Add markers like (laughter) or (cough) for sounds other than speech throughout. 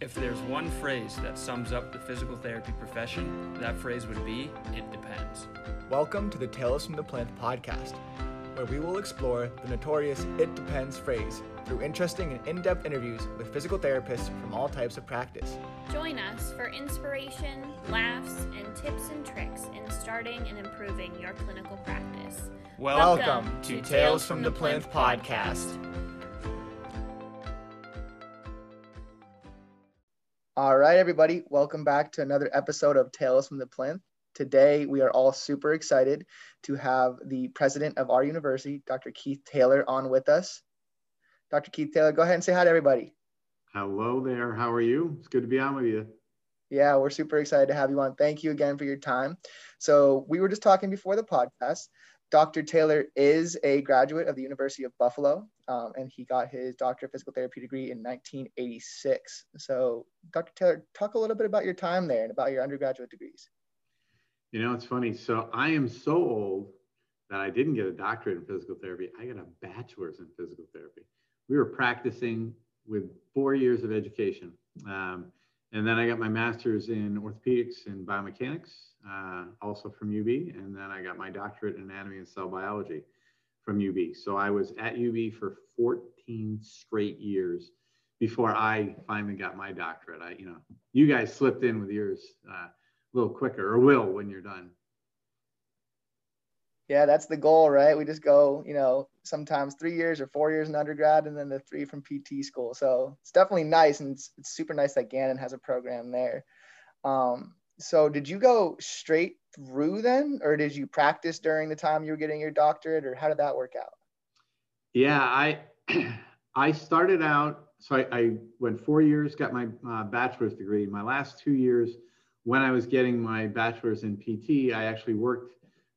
If there's one phrase that sums up the physical therapy profession, that phrase would be it depends. Welcome to the Tales from the Plinth podcast, where we will explore the notorious it depends phrase through interesting and in depth interviews with physical therapists from all types of practice. Join us for inspiration, laughs, and tips and tricks in starting and improving your clinical practice. Welcome, to Tales from the Plinth podcast. All right, everybody, welcome back to another episode of Tales from the Plinth. Today, we are all super excited to have the president of our university, Dr. Keith Taylor, on with us. Dr. Keith Taylor, go ahead and say hi to everybody. Hello there. How are you? It's good to be on with you. Yeah, we're super excited to have you on. Thank you again for your time. So, we were just talking before the podcast. Dr. Taylor is a graduate of the University of Buffalo, um, and he got his Doctor of Physical Therapy degree in 1986. So, Dr. Taylor, talk a little bit about your time there and about your undergraduate degrees. You know, it's funny. So, I am so old that I didn't get a doctorate in physical therapy. I got a bachelor's in physical therapy. We were practicing with four years of education. Um, and then I got my master's in orthopedics and biomechanics, uh, also from UB. And then I got my doctorate in anatomy and cell biology from UB. So I was at UB for 14 straight years before I finally got my doctorate. I, you know, you guys slipped in with yours uh, a little quicker, or will when you're done. Yeah, that's the goal, right? We just go, you know, sometimes three years or four years in undergrad, and then the three from PT school. So it's definitely nice, and it's, it's super nice that Gannon has a program there. Um, so did you go straight through then, or did you practice during the time you were getting your doctorate, or how did that work out? Yeah, I (clears throat) I started out. So I, I went four years, got my uh, bachelor's degree. My last two years, when I was getting my bachelor's in PT, I actually worked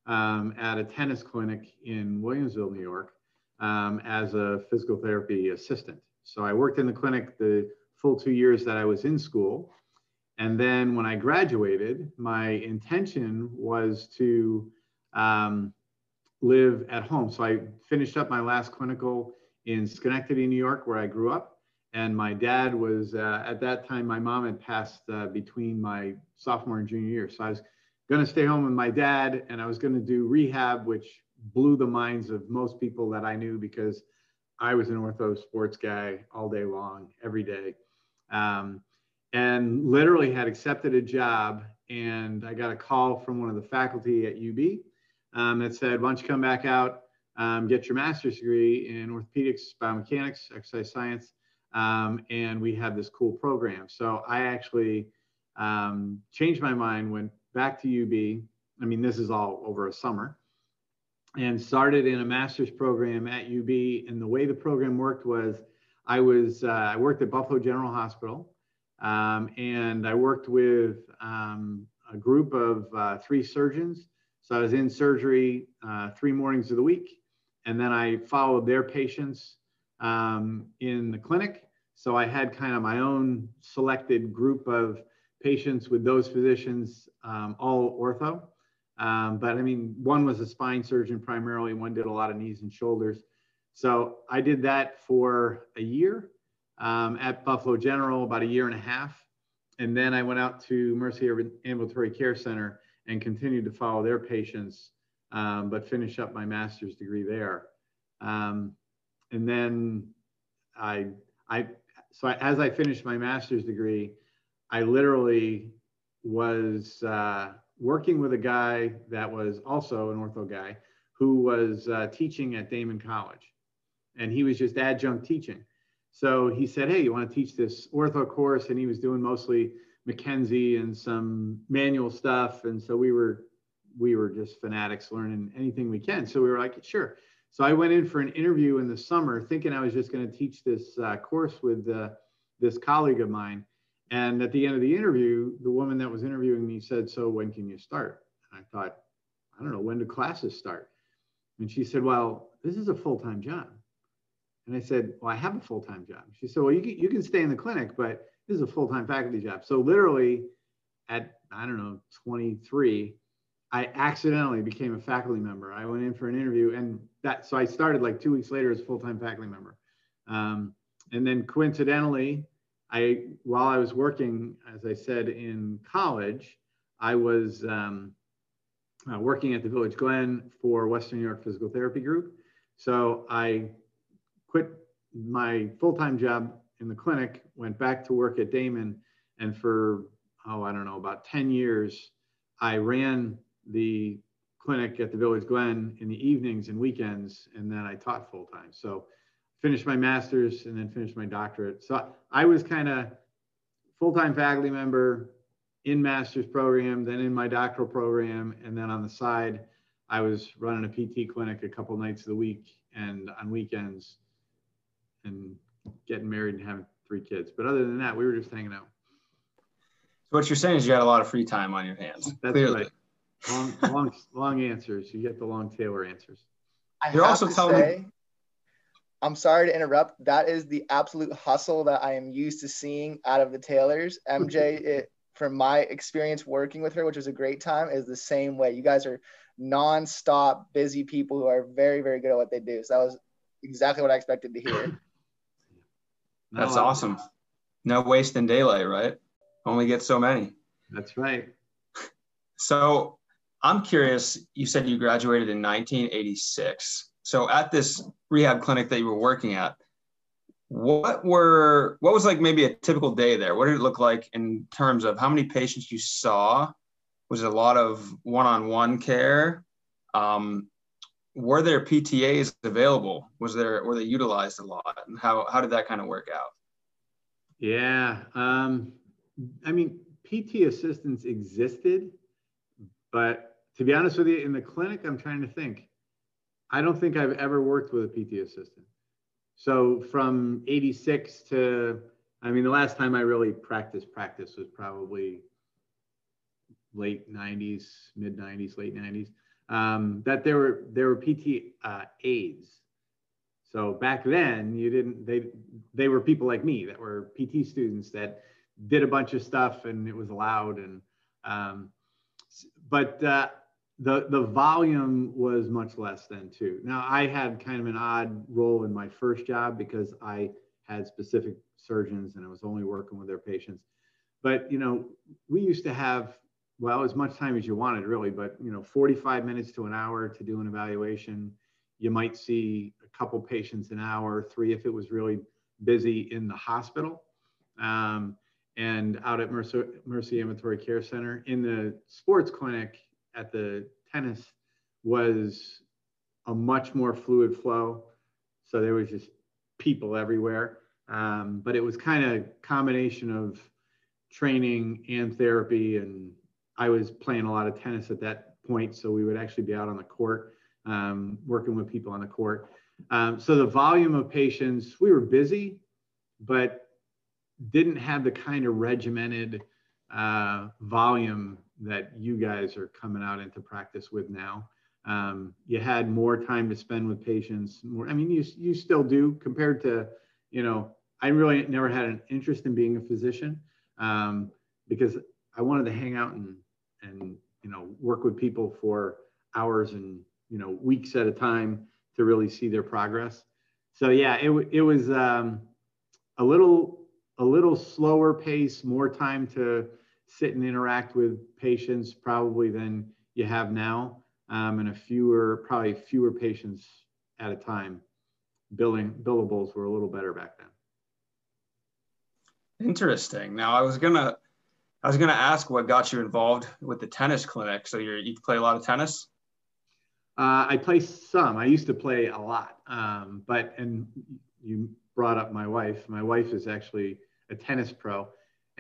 um, at a tennis clinic in Williamsville, New York, um, as a physical therapy assistant. So I worked in the clinic the full two years that I was in school. And then when I graduated, my intention was to um, live at home. So I finished up my last clinical in Schenectady, New York, where I grew up. And my dad was, uh, at that time, my mom had passed uh, between my sophomore and junior year. So I was going to stay home with my dad and I was going to do rehab, which blew the minds of most people that I knew because I was an ortho sports guy all day long, every day. Um, and literally had accepted a job. And I got a call from one of the faculty at UB um, that said, Why don't you come back out, um, get your master's degree in orthopedics, biomechanics, exercise science? Um, and we have this cool program. So I actually um, changed my mind, went back to UB. I mean, this is all over a summer and started in a master's program at UB. And the way the program worked was I was, uh, I worked at Buffalo General Hospital um, and I worked with um, a group of uh, three surgeons. So I was in surgery uh, three mornings of the week. And then I followed their patients um, in the clinic. So I had kind of my own selected group of patients with those physicians, um, all ortho. Um, but I mean, one was a spine surgeon primarily, one did a lot of knees and shoulders. So I did that for a year um, at Buffalo General, about a year and a half. And then I went out to Mercy Ambulatory Care Center and continued to follow their patients, um, but finish up my master's degree there. Um, and then I, I, so I, as I finished my master's degree, I literally was uh, working with a guy that was also an ortho guy who was uh, teaching at Daemen College. And he was just adjunct teaching. So he said, Hey, you want to teach this ortho course? And he was doing mostly McKenzie and some manual stuff. And so we were we were just fanatics learning anything we can. So we were like, sure. So I went in for an interview in the summer thinking I was just going to teach this uh, course with uh, this colleague of mine. And at the end of the interview, the woman that was interviewing me said, So when can you start? And I thought, I don't know, when do classes start? And she said, Well, this is a full time job. And I said, Well, I have a full time job. She said, Well, you can, you can stay in the clinic, but this is a full time faculty job. So literally at, I don't know, 23, I accidentally became a faculty member. I went in for an interview and that, so I started like two weeks later as a full time faculty member. Um, and then coincidentally, I while I was working, as I said in college, I was um, uh, working at the Village Glen for Western New York Physical Therapy Group. So I quit my full-time job in the clinic, went back to work at Daemen, and for oh I don't know about 10 years, I ran the clinic at the Village Glen in the evenings and weekends, and then I taught full time. So finished my master's and then finished my doctorate. So I was kind of full time faculty member in master's program, then in my doctoral program, and then on the side, I was running a PT clinic a couple nights of the week and on weekends, and getting married and having three kids. But other than that, we were just hanging out. So what you're saying is you had a lot of free time on your hands. That's clearly. right. Long, long, long answers. You get the long Taylor answers. I You're have also to telling me- say, I'm sorry to interrupt. That is the absolute hustle that I am used to seeing out of the Taylors. (laughs) MJ, it, from my experience working with her, which was a great time, is the same way. You guys are non-stop busy people who are very, very good at what they do. So that was exactly what I expected to hear. (laughs) That's lot. awesome. No waste in daylight, right? Only get so many. That's right. (laughs) So I'm curious, you said you graduated in 1986. So at this rehab clinic that you were working at, what were what was like maybe a typical day there? What did it look like in terms of how many patients you saw? Was a lot of one-on-one care? Um, were there PTAs available? Was there were they utilized a lot? And how how did that kind of work out? Yeah. Um, I mean, PT assistants existed, but to be honest with you, in the clinic, I'm trying to think. I don't think I've ever worked with a PT assistant. So from 86 to, I mean, the last time I really practiced practice was probably late 90s, mid 90s, late 90s. Um, that there were there were PT uh, aides. So back then, you didn't they they were people like me that were PT students that did a bunch of stuff and it was allowed and um, but uh, the the volume was much less than two. Now I had kind of an odd role in my first job because I had specific surgeons and I was only working with their patients. But you know, we used to have well as much time as you wanted really, but you know, 45 minutes to an hour to do an evaluation. You might see a couple patients an hour, three if it was really busy in the hospital. Um, and out at Mercy, Mercy Ambulatory Care Center in the sports clinic at the tennis was a much more fluid flow. So there was just people everywhere. Um, but it was kind of combination of training and therapy. And I was playing a lot of tennis at that point. So we would actually be out on the court, um, working with people on the court. Um, so the volume of patients, we were busy, but didn't have the kind of regimented uh, volume that you guys are coming out into practice with now. Um, you had more time to spend with patients. More, I mean, you you still do compared to, you know, I really never had an interest in being a physician um, because I wanted to hang out and and you know work with people for hours and you know weeks at a time to really see their progress. So yeah, it it was um, a little a little slower pace, more time to sit and interact with patients probably than you have now, um, and a fewer probably fewer patients at a time. Billing billables were a little better back then. Interesting. Now I was gonna I was gonna ask what got you involved with the tennis clinic. So you you play a lot of tennis? Uh, I play some. I used to play a lot, um, but and you brought up my wife. My wife is actually a tennis pro,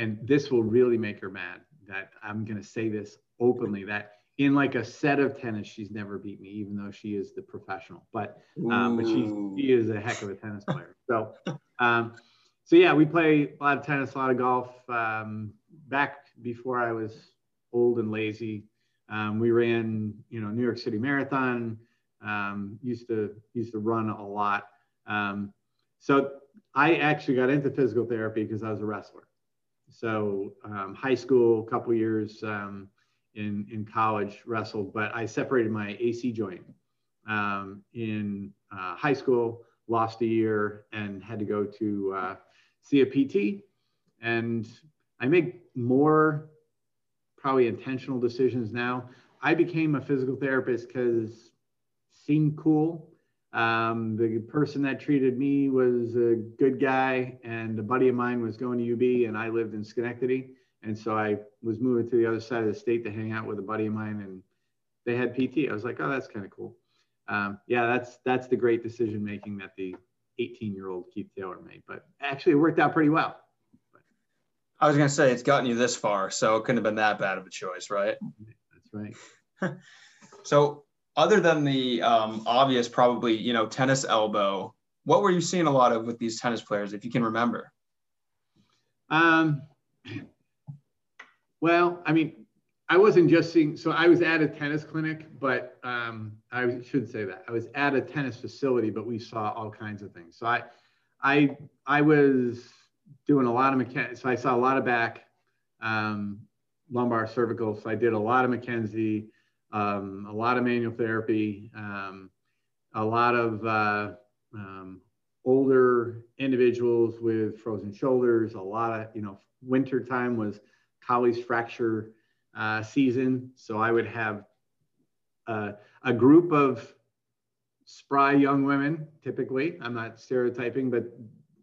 and this will really make her mad. That I'm going to say this openly. That in like a set of tennis, she's never beat me, even though she is the professional. But um, but she she is a heck of a tennis player. So um, so yeah, we play a lot of tennis, a lot of golf. Um, back before I was old and lazy, um, we ran, you know, New York City Marathon. Um, used to used to run a lot. Um, so I actually got into physical therapy because I was a wrestler. So um, high school, couple years um, in in college, wrestled, but I separated my AC joint um, in uh, high school. Lost a year and had to go to uh, see a PT. And I make more probably intentional decisions now. I became a physical therapist because seemed cool. Um, the person that treated me was a good guy, and a buddy of mine was going to UB, and I lived in Schenectady, and so I was moving to the other side of the state to hang out with a buddy of mine, and they had PT. I was like, oh, that's kind of cool. Um, yeah, that's that's the great decision making that the 18 year old Keith Taylor made, but actually it worked out pretty well. I was gonna say it's gotten you this far, so it couldn't have been that bad of a choice, right? That's right. (laughs) so other than the um, obvious, probably you know tennis elbow, what were you seeing a lot of with these tennis players, if you can remember? Um, well, I mean, I wasn't just seeing. So I was at a tennis clinic, but um, I should say that I was at a tennis facility, but we saw all kinds of things. So I, I, I was doing a lot of mechanics. So I saw a lot of back, um, lumbar, cervical. So I did a lot of McKenzie um, a lot of manual therapy, um, a lot of uh, um, older individuals with frozen shoulders, a lot of, you know, winter time was Colles fracture uh, season. So I would have uh, a group of spry young women, typically, I'm not stereotyping, but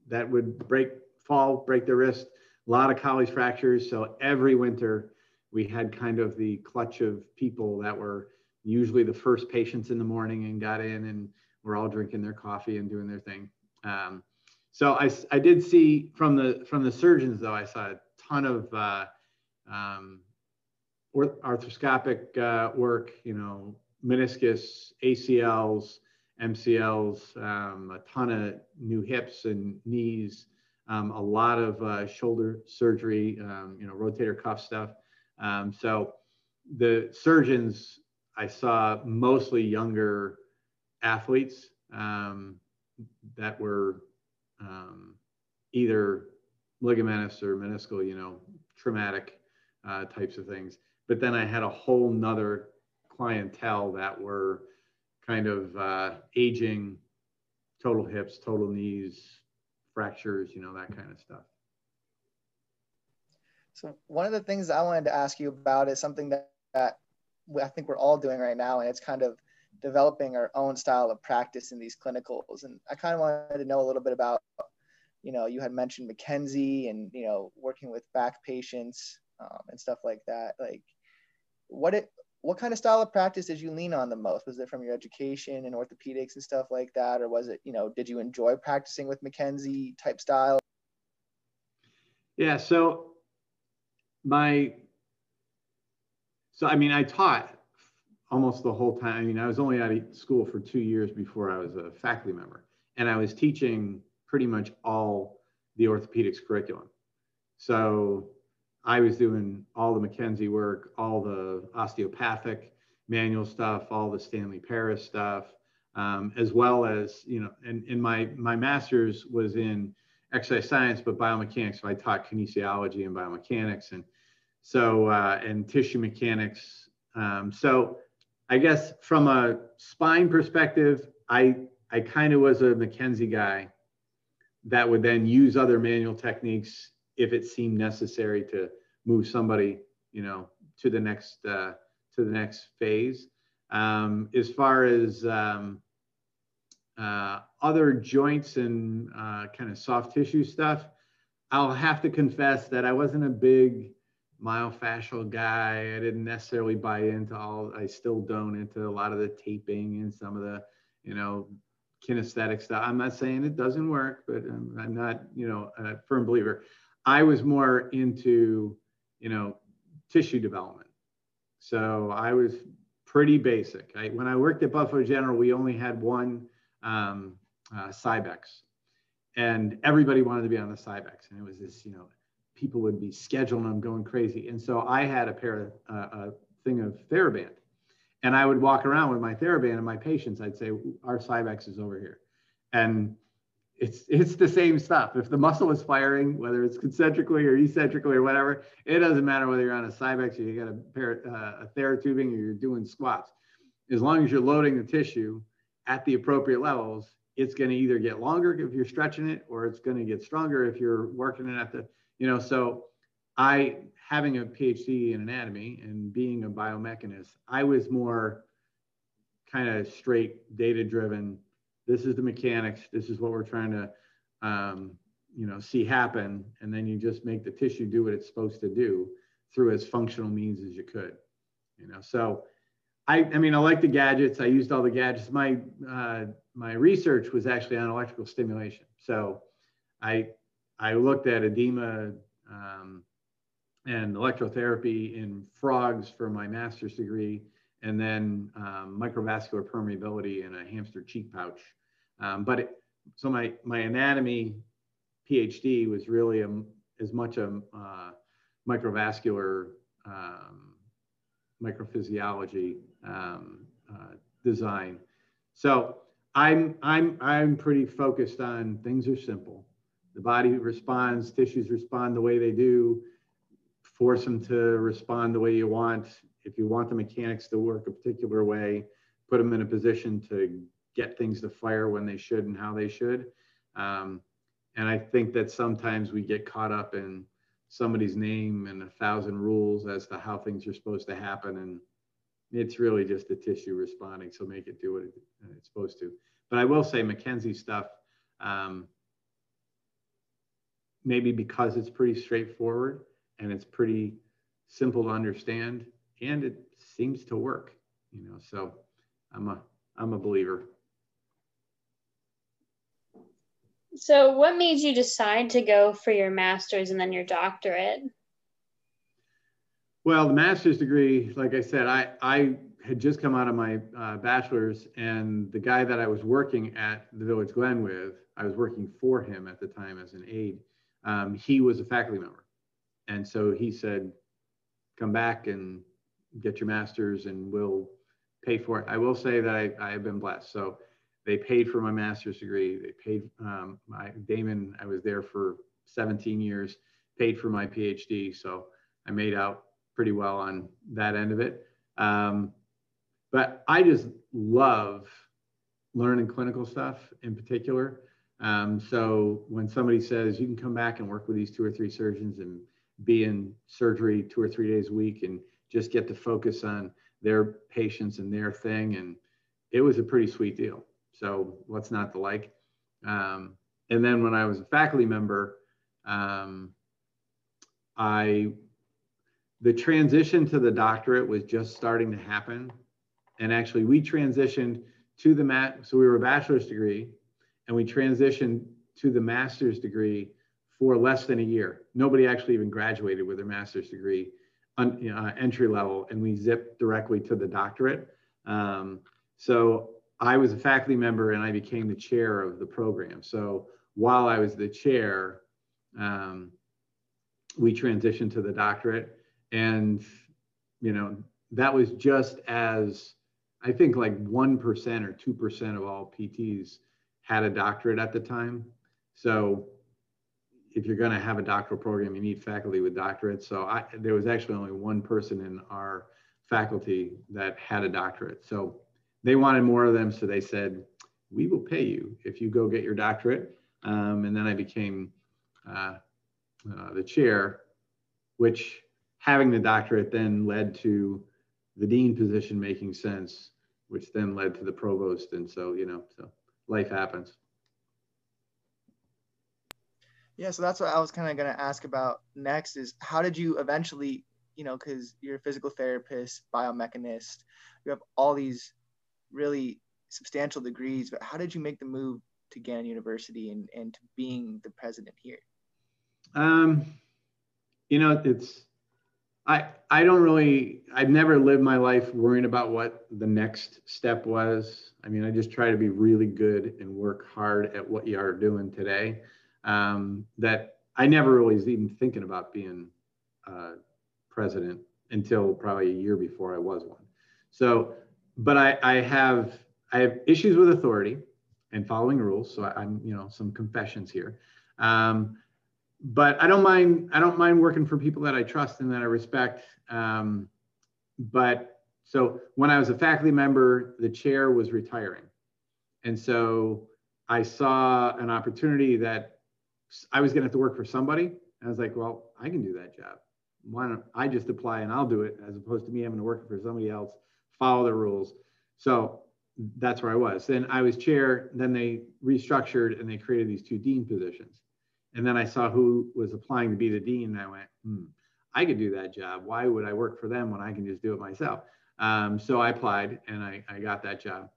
that would break, fall, break their wrist, a lot of Colles fractures. So every winter, we had kind of the clutch of people that were usually the first patients in the morning and got in and were all drinking their coffee and doing their thing. Um, so I, I did see from the from the surgeons though I saw a ton of uh, um, arthroscopic uh, work, you know, meniscus, ACLs, MCLs, um, a ton of new hips and knees, um, a lot of uh, shoulder surgery, um, you know, rotator cuff stuff. Um, so the surgeons I saw mostly younger athletes um, that were um, either ligamentous or meniscal, you know, traumatic uh, types of things. But then I had a whole nother clientele that were kind of uh, aging, total hips, total knees, fractures, you know, that kind of stuff. So one of the things I wanted to ask you about is something that, that I think we're all doing right now, and it's kind of developing our own style of practice in these clinicals. And I kind of wanted to know a little bit about, you know, you had mentioned McKenzie and you know working with back patients um, and stuff like that. Like, what it what kind of style of practice did you lean on the most? Was it from your education in orthopedics and stuff like that, or was it you know did you enjoy practicing with McKenzie type style? Yeah, so my so i mean i taught almost the whole time. I mean i was only out of school for two years before i was a faculty member. And i was teaching pretty much all the orthopedics curriculum. So i was doing all the mckenzie work all the osteopathic manual stuff all the stanley paris stuff um, as well as you know and, and my my master's was in exercise science but biomechanics so i taught kinesiology and biomechanics and so uh, and tissue mechanics. Um, so I guess from a spine perspective, I I kind of was a McKenzie guy that would then use other manual techniques if it seemed necessary to move somebody, you know, to the next uh, to the next phase. Um, as far as um, uh, other joints and uh, kind of soft tissue stuff, I'll have to confess that I wasn't a big myofascial guy. I didn't necessarily buy into all, I still don't into a lot of the taping and some of the, you know, kinesthetic stuff. I'm not saying it doesn't work, but I'm, I'm not, you know, a firm believer. I was more into, you know, tissue development. So I was pretty basic. I, when I worked at Buffalo General, we only had one um, uh, Cybex, and everybody wanted to be on the Cybex, and it was this, you know, people would be scheduling them going crazy. And so I had a pair of uh, a thing of TheraBand. And I would walk around with my TheraBand and my patients. I'd say, our Cybex is over here. And it's it's the same stuff. If the muscle is firing, whether it's concentrically or eccentrically or whatever, it doesn't matter whether you're on a Cybex or you got a pair uh, a TheraTubing or you're doing squats. As long as you're loading the tissue at the appropriate levels, it's going to either get longer if you're stretching it, or it's going to get stronger if you're working it at the you know, so I, having a PhD in anatomy and being a biomechanist, I was more kind of straight data driven. This is the mechanics. This is what we're trying to, um, you know, see happen. And then you just make the tissue do what it's supposed to do through as functional means as you could, you know. So I, I mean, I like the gadgets. I used all the gadgets. My, uh, my research was actually on electrical stimulation. So I, I looked at edema um, and electrotherapy in frogs for my master's degree, and then um, microvascular permeability in a hamster cheek pouch. Um, but it, so my my anatomy PhD was really a, as much a uh, microvascular um, microphysiology um, uh, design. So I'm I'm I'm pretty focused on things are simple. The body responds, tissues respond the way they do. Force them to respond the way you want. If you want the mechanics to work a particular way, put them in a position to get things to fire when they should and how they should. Um, and I think that sometimes we get caught up in somebody's name and a thousand rules as to how things are supposed to happen. And it's really just the tissue responding. So make it do what it's supposed to. But I will say McKenzie stuff, um, maybe because it's pretty straightforward and it's pretty simple to understand and it seems to work, you know, so I'm a, I'm a believer. So, what made you decide to go for your master's and then your doctorate? Well, the master's degree, like I said, I, I had just come out of my uh, bachelor's, and the guy that I was working at the Village Glen with, I was working for him at the time as an aide. Um, he was a faculty member. And so he said, come back and get your master's and we'll pay for it. I will say that I, I have been blessed. So they paid for my master's degree. They paid um, my Daemen. I was there for 17 years. Paid for my PhD, so I made out pretty well on that end of it. Um, but I just love learning clinical stuff in particular. Um, so when somebody says you can come back and work with these two or three surgeons and be in surgery two or three days a week and just get to focus on their patients and their thing, and it was a pretty sweet deal. So what's not to like? Um, and then when I was a faculty member, um, I the transition to the doctorate was just starting to happen, and actually we transitioned to the mat. So we were a bachelor's degree, and we transitioned to the master's degree for less than a year. Nobody actually even graduated with their master's degree, on, uh, entry level, and we zipped directly to the doctorate. Um, so I was a faculty member and I became the chair of the program. So while I was the chair, um, we transitioned to the doctorate. And, you know, that was just as I think like 1% or 2% of all PTs had a doctorate at the time. So if you're going to have a doctoral program, you need faculty with doctorates. So I, there was actually only one person in our faculty that had a doctorate. So they wanted more of them, so they said, "We will pay you if you go get your doctorate." Um, and then I became uh, uh, the chair, which having the doctorate then led to the dean position making sense, which then led to the provost, and so you know, so life happens. Yeah, so that's what I was kind of going to ask about next is how did you eventually, you know, because you're a physical therapist, biomechanist, you have all these really substantial degrees, but how did you make the move to Gannon University and, and to being the president here? Um, you know, it's, I, I don't really, I've never lived my life worrying about what the next step was. I mean, I just try to be really good and work hard at what you are doing today. Um, that I never really was even thinking about being uh, president until probably a year before I was one. So but I, I have I have issues with authority and following rules. So I, am you know some confessions here. Um, but I don't mind I don't mind working for people that I trust and that I respect. Um, but so when I was a faculty member, the chair was retiring, and so I saw an opportunity that I was going to have to work for somebody, I was like, well, I can do that job. Why don't I just apply and I'll do it as opposed to me having to work for somebody else, follow the rules. So that's where I was. Then I was chair. Then they restructured and they created these two dean positions. And then I saw who was applying to be the dean. And I went, hmm, I could do that job. Why would I work for them when I can just do it myself? Um, so I applied and I, I got that job.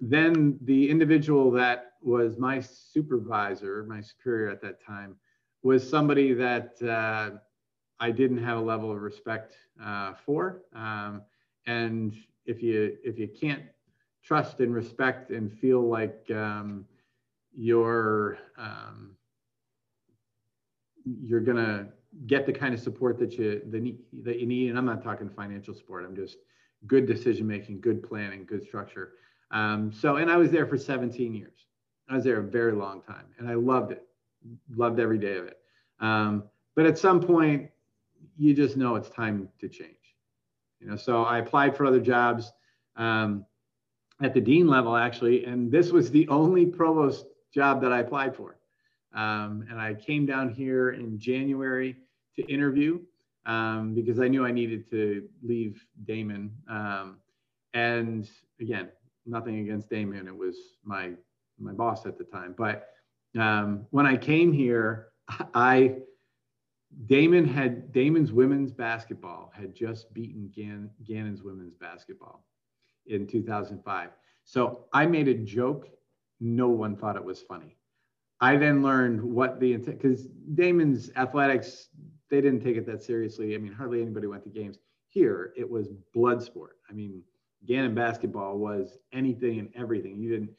Then the individual that was my supervisor, my superior at that time, was somebody that uh, I didn't have a level of respect uh, for. Um, and if you if you can't trust and respect and feel like um, you're um, you're gonna get the kind of support that you that you need, and I'm not talking financial support. I'm just good decision making, good planning, good structure. Um, so, and I was there for 17 years. I was there a very long time, and I loved it. Loved every day of it. Um, but at some point, you just know it's time to change. You know, so I applied for other jobs um, at the dean level, actually, and this was the only provost job that I applied for. Um, and I came down here in January to interview um, because I knew I needed to leave Daemen. Um, and again, nothing against Daemen. It was my my boss at the time. But um, when I came here, (laughs) I Daemen had Daemen's women's basketball had just beaten Gann, Gannon's women's basketball in 2005. So I made a joke. No one thought it was funny. I then learned what the intent because Daemen's athletics they didn't take it that seriously. I mean, hardly anybody went to games. Here, it was blood sport. I mean, Gannon basketball was anything and everything. You didn't.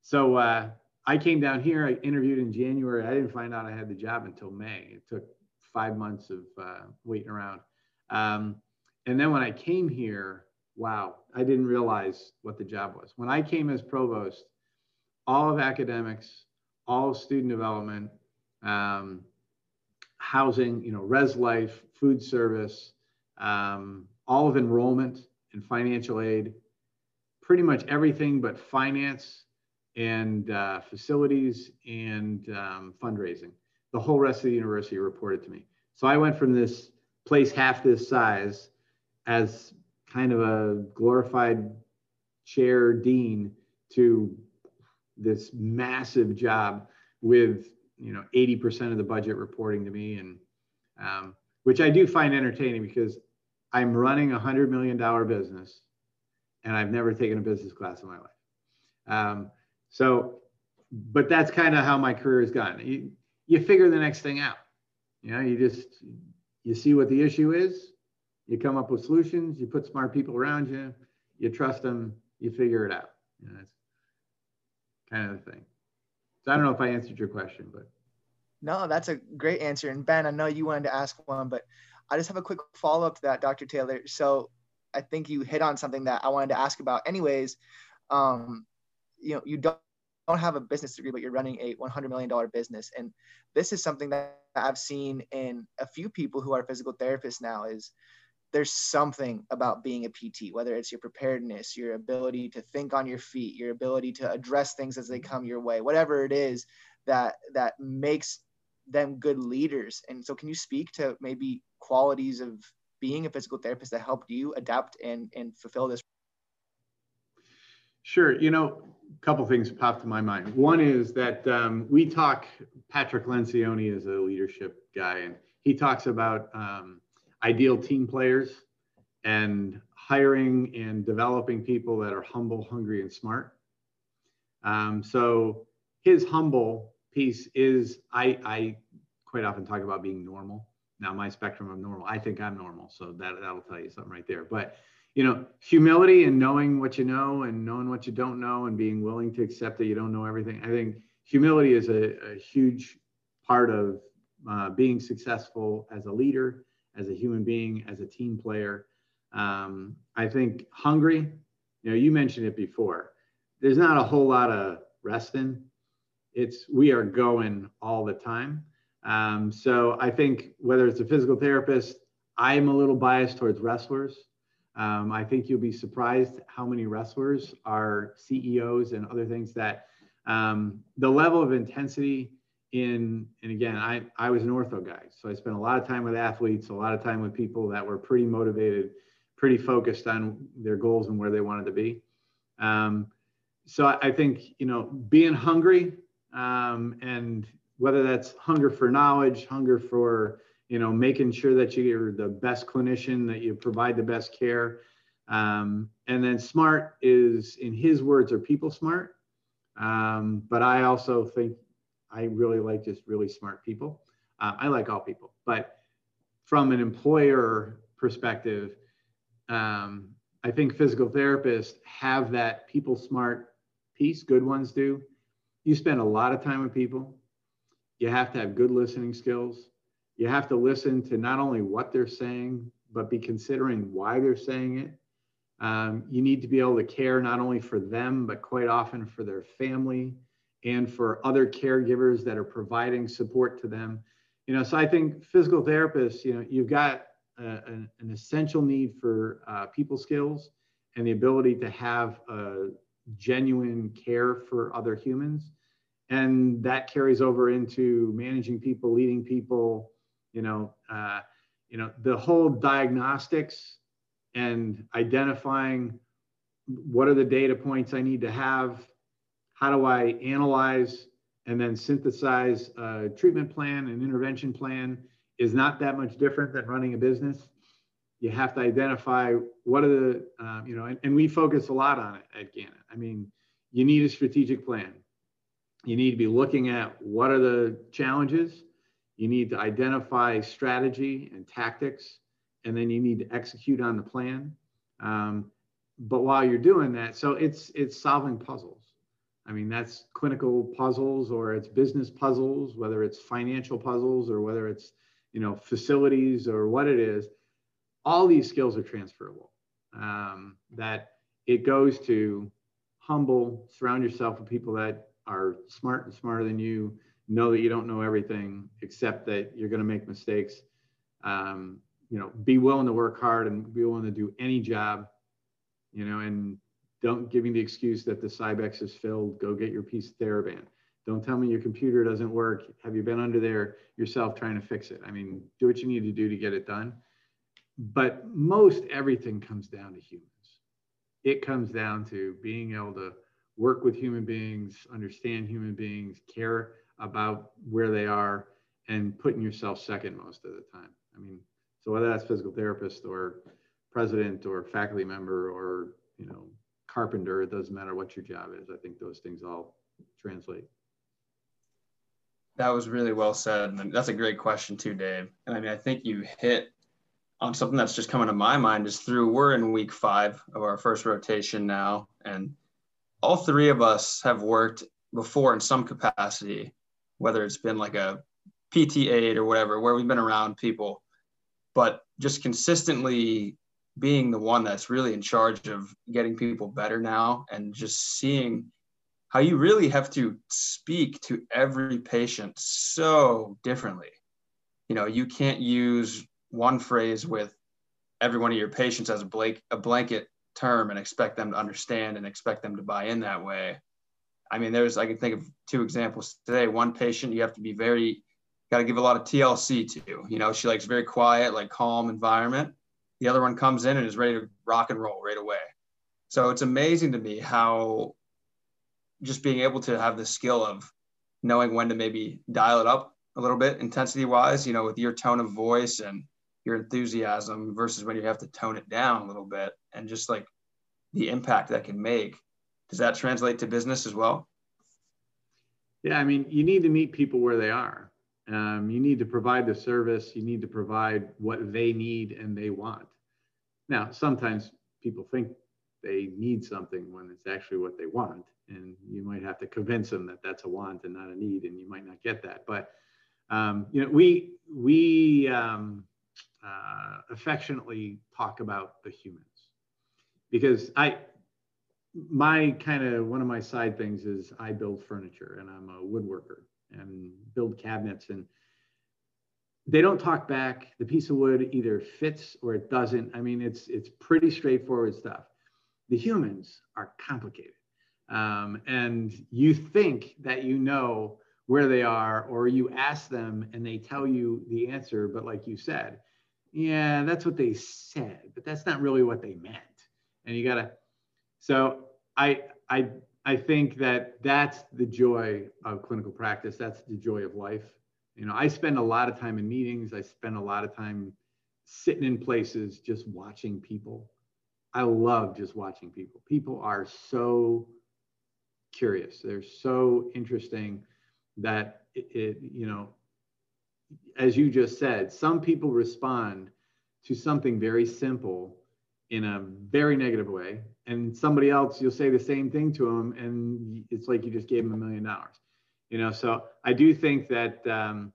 So uh, I came down here. I interviewed in January. I didn't find out I had the job until May. It took five months of uh, waiting around. Um, and then when I came here, wow, I didn't realize what the job was. When I came as provost, all of academics, all of student development, um, housing, you know, res life, food service, um, all of enrollment and financial aid, pretty much everything but finance and uh, facilities and um, fundraising. The whole rest of the university reported to me. So I went from this place half this size as kind of a glorified chair dean to this massive job with you know 80% of the budget reporting to me. And um, which i do find entertaining because i'm running a hundred million dollar business and i've never taken a business class in my life. Um, so but that's kind of how my career has gone you, you figure the next thing out. You know you just you see what the issue is you come up with solutions you put smart people around you you trust them you figure it out. You know, kind of thing so I don't know if I answered your question, but. No, that's a great answer. And Ben, I know you wanted to ask one, but I just have a quick follow up to that, Dr. Taylor. So I think you hit on something that I wanted to ask about, anyways. Um, you know, you don't don't have a business degree, but you're running a $100 million business. And this is something that I've seen in a few people who are physical therapists now is there's something about being a PT, whether it's your preparedness, your ability to think on your feet, your ability to address things as they come your way, whatever it is that that makes them good leaders. And so can you speak to maybe qualities of being a physical therapist that helped you adapt and and fulfill this? Sure. You know, a couple things pop to my mind. One is that um, we talk, Patrick Lencioni is a leadership guy, and he talks about um, ideal team players and hiring and developing people that are humble, hungry, and smart. Um, so his humble piece is I, I quite often talk about being normal. Now my spectrum of normal, I think I'm normal, so that that'll tell you something right there. But you know, humility and knowing what you know and knowing what you don't know and being willing to accept that you don't know everything. I think humility is a, a huge part of uh, being successful as a leader as a human being, as a team player. Um, I think hungry, you know, you mentioned it before. There's not a whole lot of resting. It's we are going all the time. Um, so I think whether it's a physical therapist, I'm a little biased towards wrestlers. Um, I think you'll be surprised how many wrestlers are CEOs and other things that um, the level of intensity in, and again, I, I was an ortho guy. So I spent a lot of time with athletes, a lot of time with people that were pretty motivated, pretty focused on their goals and where they wanted to be. Um, so I, I think, you know, being hungry um, and whether that's hunger for knowledge, hunger for, you know, making sure that you're the best clinician, that you provide the best care. Um, and then smart is, in his words, are people smart. Um, but I also think I really like just really smart people. Uh, I like all people, but from an employer perspective, um, I think physical therapists have that people smart piece. Good ones do. You spend a lot of time with people. You have to have good listening skills. You have to listen to not only what they're saying, but be considering why they're saying it. Um, you need to be able to care not only for them, but quite often for their family and for other caregivers that are providing support to them. You know, so I think physical therapists, you know, you've got an, an, essential need for uh, people skills and the ability to have a genuine care for other humans. And that carries over into managing people, leading people, you know, uh, you know, the whole diagnostics and identifying what are the data points I need to have how do I analyze and then synthesize a treatment plan and intervention plan is not that much different than running a business. You have to identify what are the, um, you know, and, and we focus a lot on it at Gannon. I mean, you need a strategic plan. You need to be looking at what are the challenges. You need to identify strategy and tactics, and then you need to execute on the plan. Um, but while you're doing that, so it's it's solving puzzles. I mean, that's clinical puzzles or it's business puzzles, whether it's financial puzzles or whether it's, you know, facilities or what it is. All these skills are transferable. Um, that it goes to humble, surround yourself with people that are smart and smarter than you, know that you don't know everything, accept that you're going to make mistakes. Um, you know, be willing to work hard and be willing to do any job, you know, and don't give me the excuse that the Cybex is filled. Go get your piece of TheraBand. Don't tell me your computer doesn't work. Have you been under there yourself trying to fix it? I mean, do what you need to do to get it done. But most everything comes down to humans. It comes down to being able to work with human beings, understand human beings, care about where they are, and putting yourself second most of the time. I mean, so whether that's physical therapist or president or faculty member or you know carpenter, it doesn't matter what your job is. I think those things all translate. That was really well said. And that's a great question too, Dave. And I mean, I think you hit on something that's just coming to my mind is through we're in week five of our first rotation now. And all three of us have worked before in some capacity, whether it's been like a PT aid or whatever, where we've been around people, but just consistently being the one that's really in charge of getting people better now and just seeing how you really have to speak to every patient so differently. You know, you can't use one phrase with every one of your patients as a blank a blanket term and expect them to understand and expect them to buy in that way. I mean, there's I can think of two examples today. One patient you have to be very got to give a lot of TLC to. You know, she likes very quiet, like calm environment the other one comes in and is ready to rock and roll right away. So it's amazing to me how just being able to have the skill of knowing when to maybe dial it up a little bit intensity wise, you know, with your tone of voice and your enthusiasm versus when you have to tone it down a little bit and just like the impact that can make. Does that translate to business as well? Yeah, I mean, you need to meet people where they are. Um, you need to provide the service, you need to provide what they need and they want. Now, sometimes people think they need something when it's actually what they want, and you might have to convince them that that's a want and not a need, and you might not get that. But um, you know, we we um, uh, affectionately talk about the humans because I my kind of one of my side things is I build furniture and I'm a woodworker and build cabinets and they don't talk back the piece of wood either fits or it doesn't i mean it's it's pretty straightforward stuff the humans are complicated um, and you think that you know where they are, or you ask them and they tell you the answer, but like you said, yeah, that's what they said, but that's not really what they meant. And you gotta, so I, I, I think that that's the joy of clinical practice. That's the joy of life. You know, I spend a lot of time in meetings. I spend a lot of time sitting in places just watching people. I love just watching people. People are so curious. They're so interesting that it, it, you know, as you just said, some people respond to something very simple in a very negative way, and somebody else you'll say the same thing to them, and it's like you just gave them a million dollars. You know, so I do think that um,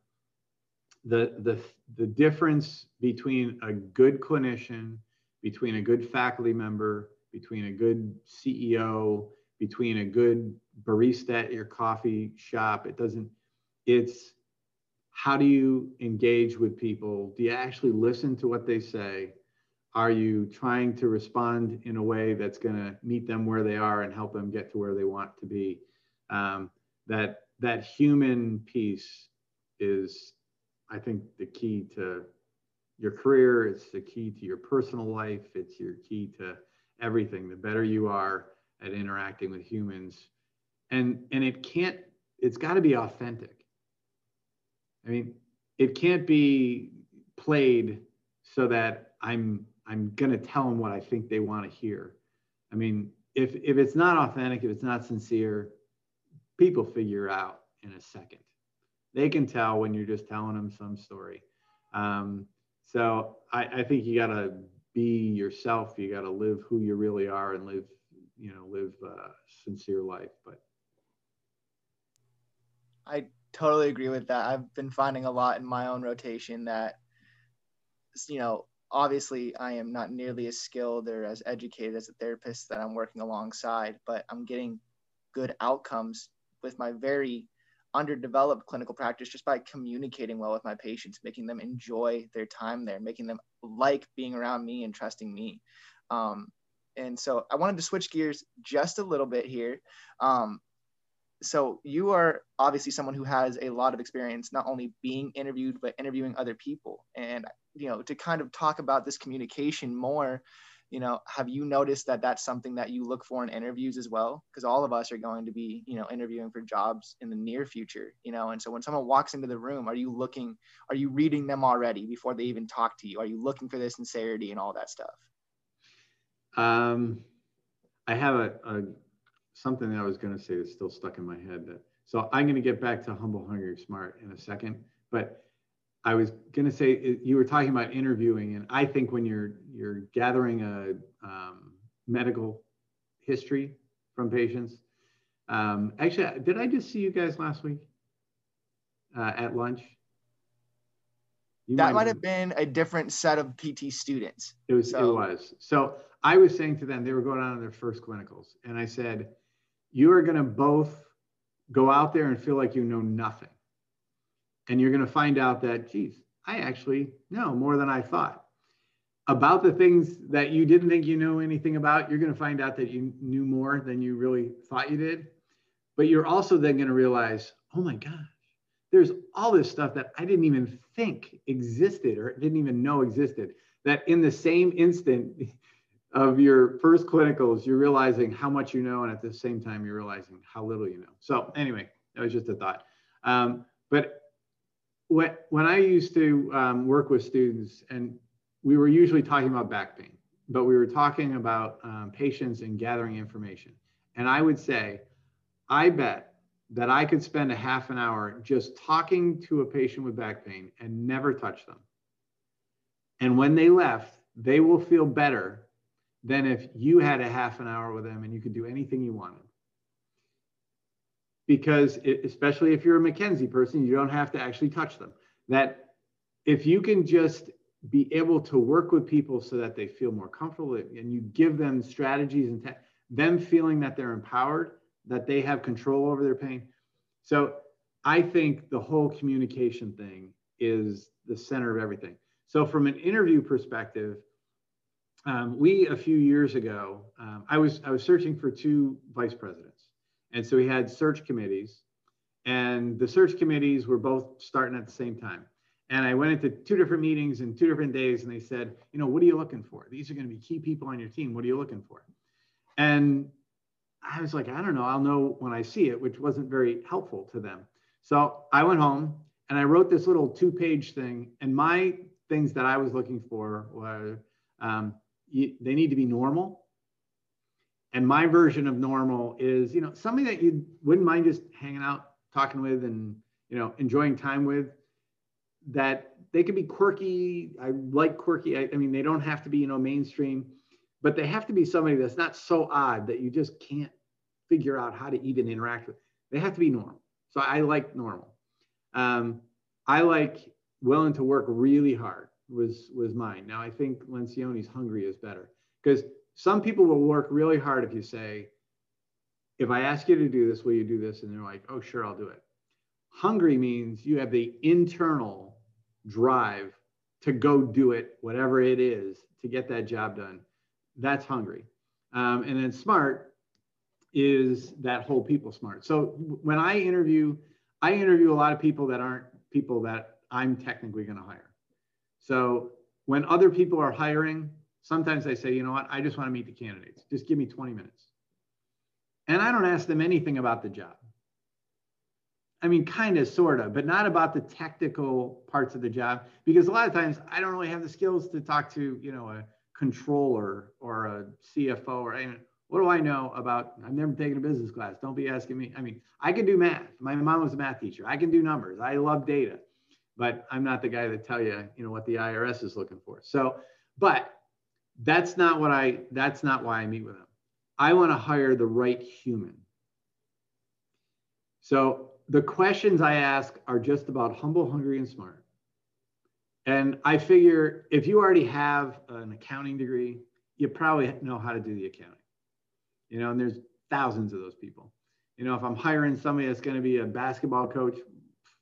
the the the difference between a good clinician, between a good faculty member, between a good CEO, between a good barista at your coffee shop, it doesn't. It's how do you engage with people? Do you actually listen to what they say? Are you trying to respond in a way that's going to meet them where they are and help them get to where they want to be? Um, that that human piece is, I think, the key to your career. It's the key to your personal life. It's your key to everything. The better you are at interacting with humans, and and it can't. It's got to be authentic I mean, it can't be played so that I'm I'm gonna tell them what I think they want to hear. I mean, if if it's not authentic, if it's not sincere, people figure out in a second. They can tell when you're just telling them some story. Um, so I, I think you gotta be yourself. You gotta live who you really are and live, you know, live a sincere life. But I totally agree with that. I've been finding a lot in my own rotation that, you know, obviously I am not nearly as skilled or as educated as a therapist that I'm working alongside, but I'm getting good outcomes with my very underdeveloped clinical practice just by communicating well with my patients, making them enjoy their time there, making them like being around me and trusting me. Um, and so I wanted to switch gears just a little bit here. Um, so you are obviously someone who has a lot of experience not only being interviewed but interviewing other people and you know to kind of talk about this communication more you know have you noticed that that's something that you look for in interviews as well because all of us are going to be you know interviewing for jobs in the near future you know and so when someone walks into the room are you looking are you reading them already before they even talk to you are you looking for their sincerity and all that stuff um i have a, a something that I was going to say that's still stuck in my head. That, so I'm going to get back to humble, hungry, smart in a second. But I was going to say you were talking about interviewing, and I think when you're you're gathering a um, medical history from patients. Um, actually, did I just see you guys last week uh, at lunch? You that might have been a different set of PT students. It was. So. It was. So I was saying to them, they were going on their first clinicals, and I said, you are going to both go out there and feel like you know nothing. And you're going to find out that, geez, I actually know more than I thought. About the things that you didn't think you knew anything about, you're going to find out that you knew more than you really thought you did. But you're also then going to realize, oh my gosh, there's all this stuff that I didn't even think existed or didn't even know existed. That in the same instant, of your first clinicals, you're realizing how much you know, and at the same time, you're realizing how little you know. So anyway, that was just a thought. Um, but when I used to um, work with students, and we were usually talking about back pain, but we were talking about um, patients and gathering information. And I would say, I bet that I could spend a half an hour just talking to a patient with back pain and never touch them. And when they left, they will feel better than if you had a half an hour with them and you could do anything you wanted. Because it, especially if you're a McKenzie person, you don't have to actually touch them. That if you can just be able to work with people so that they feel more comfortable and you give them strategies and te- them feeling that they're empowered, that they have control over their pain. So I think the whole communication thing is the center of everything. So from an interview perspective, um, we a few years ago, um, I was I was searching for two vice presidents, and so we had search committees, and the search committees were both starting at the same time. And I went into two different meetings in two different days, and they said, you know, what are you looking for? These are going to be key people on your team. What are you looking for? And I was like, I don't know. I'll know when I see it, which wasn't very helpful to them. So I went home and I wrote this little two page thing. And my things that I was looking for were um, you, they need to be normal. And my version of normal is, you know, somebody that you wouldn't mind just hanging out, talking with, and, you know, enjoying time with. That they can be quirky. I like quirky. I, I mean, they don't have to be, you know, mainstream, but they have to be somebody that's not so odd that you just can't figure out how to even interact with. They have to be normal. So I like normal. Um, I like willing to work really hard was was mine. Now I think Lencioni's hungry is better because some people will work really hard if you say, if I ask you to do this, will you do this? And they're like, oh sure, I'll do it. Hungry means you have the internal drive to go do it, whatever it is, to get that job done. That's hungry. Um, and then smart is that whole people smart. So when I interview, I interview a lot of people that aren't people that I'm technically going to hire. So when other people are hiring, sometimes I say, you know what, I just want to meet the candidates. Just give me 20 minutes. And I don't ask them anything about the job. I mean, kind of, sort of, but not about the technical parts of the job, because a lot of times I don't really have the skills to talk to, you know, a controller or a CFO or what do I know about? I've never taken a business class. Don't be asking me. I mean, I can do math. My mom was a math teacher. I can do numbers. I love data, but I'm not the guy to tell you, you know, what the IRS is looking for. So, but that's not what I. That's not why I meet with them. I want to hire the right human. So the questions I ask are just about humble, hungry, and smart. And I figure if you already have an accounting degree, you probably know how to do the accounting you know, and there's thousands of those people. You know, if I'm hiring somebody that's going to be a basketball coach,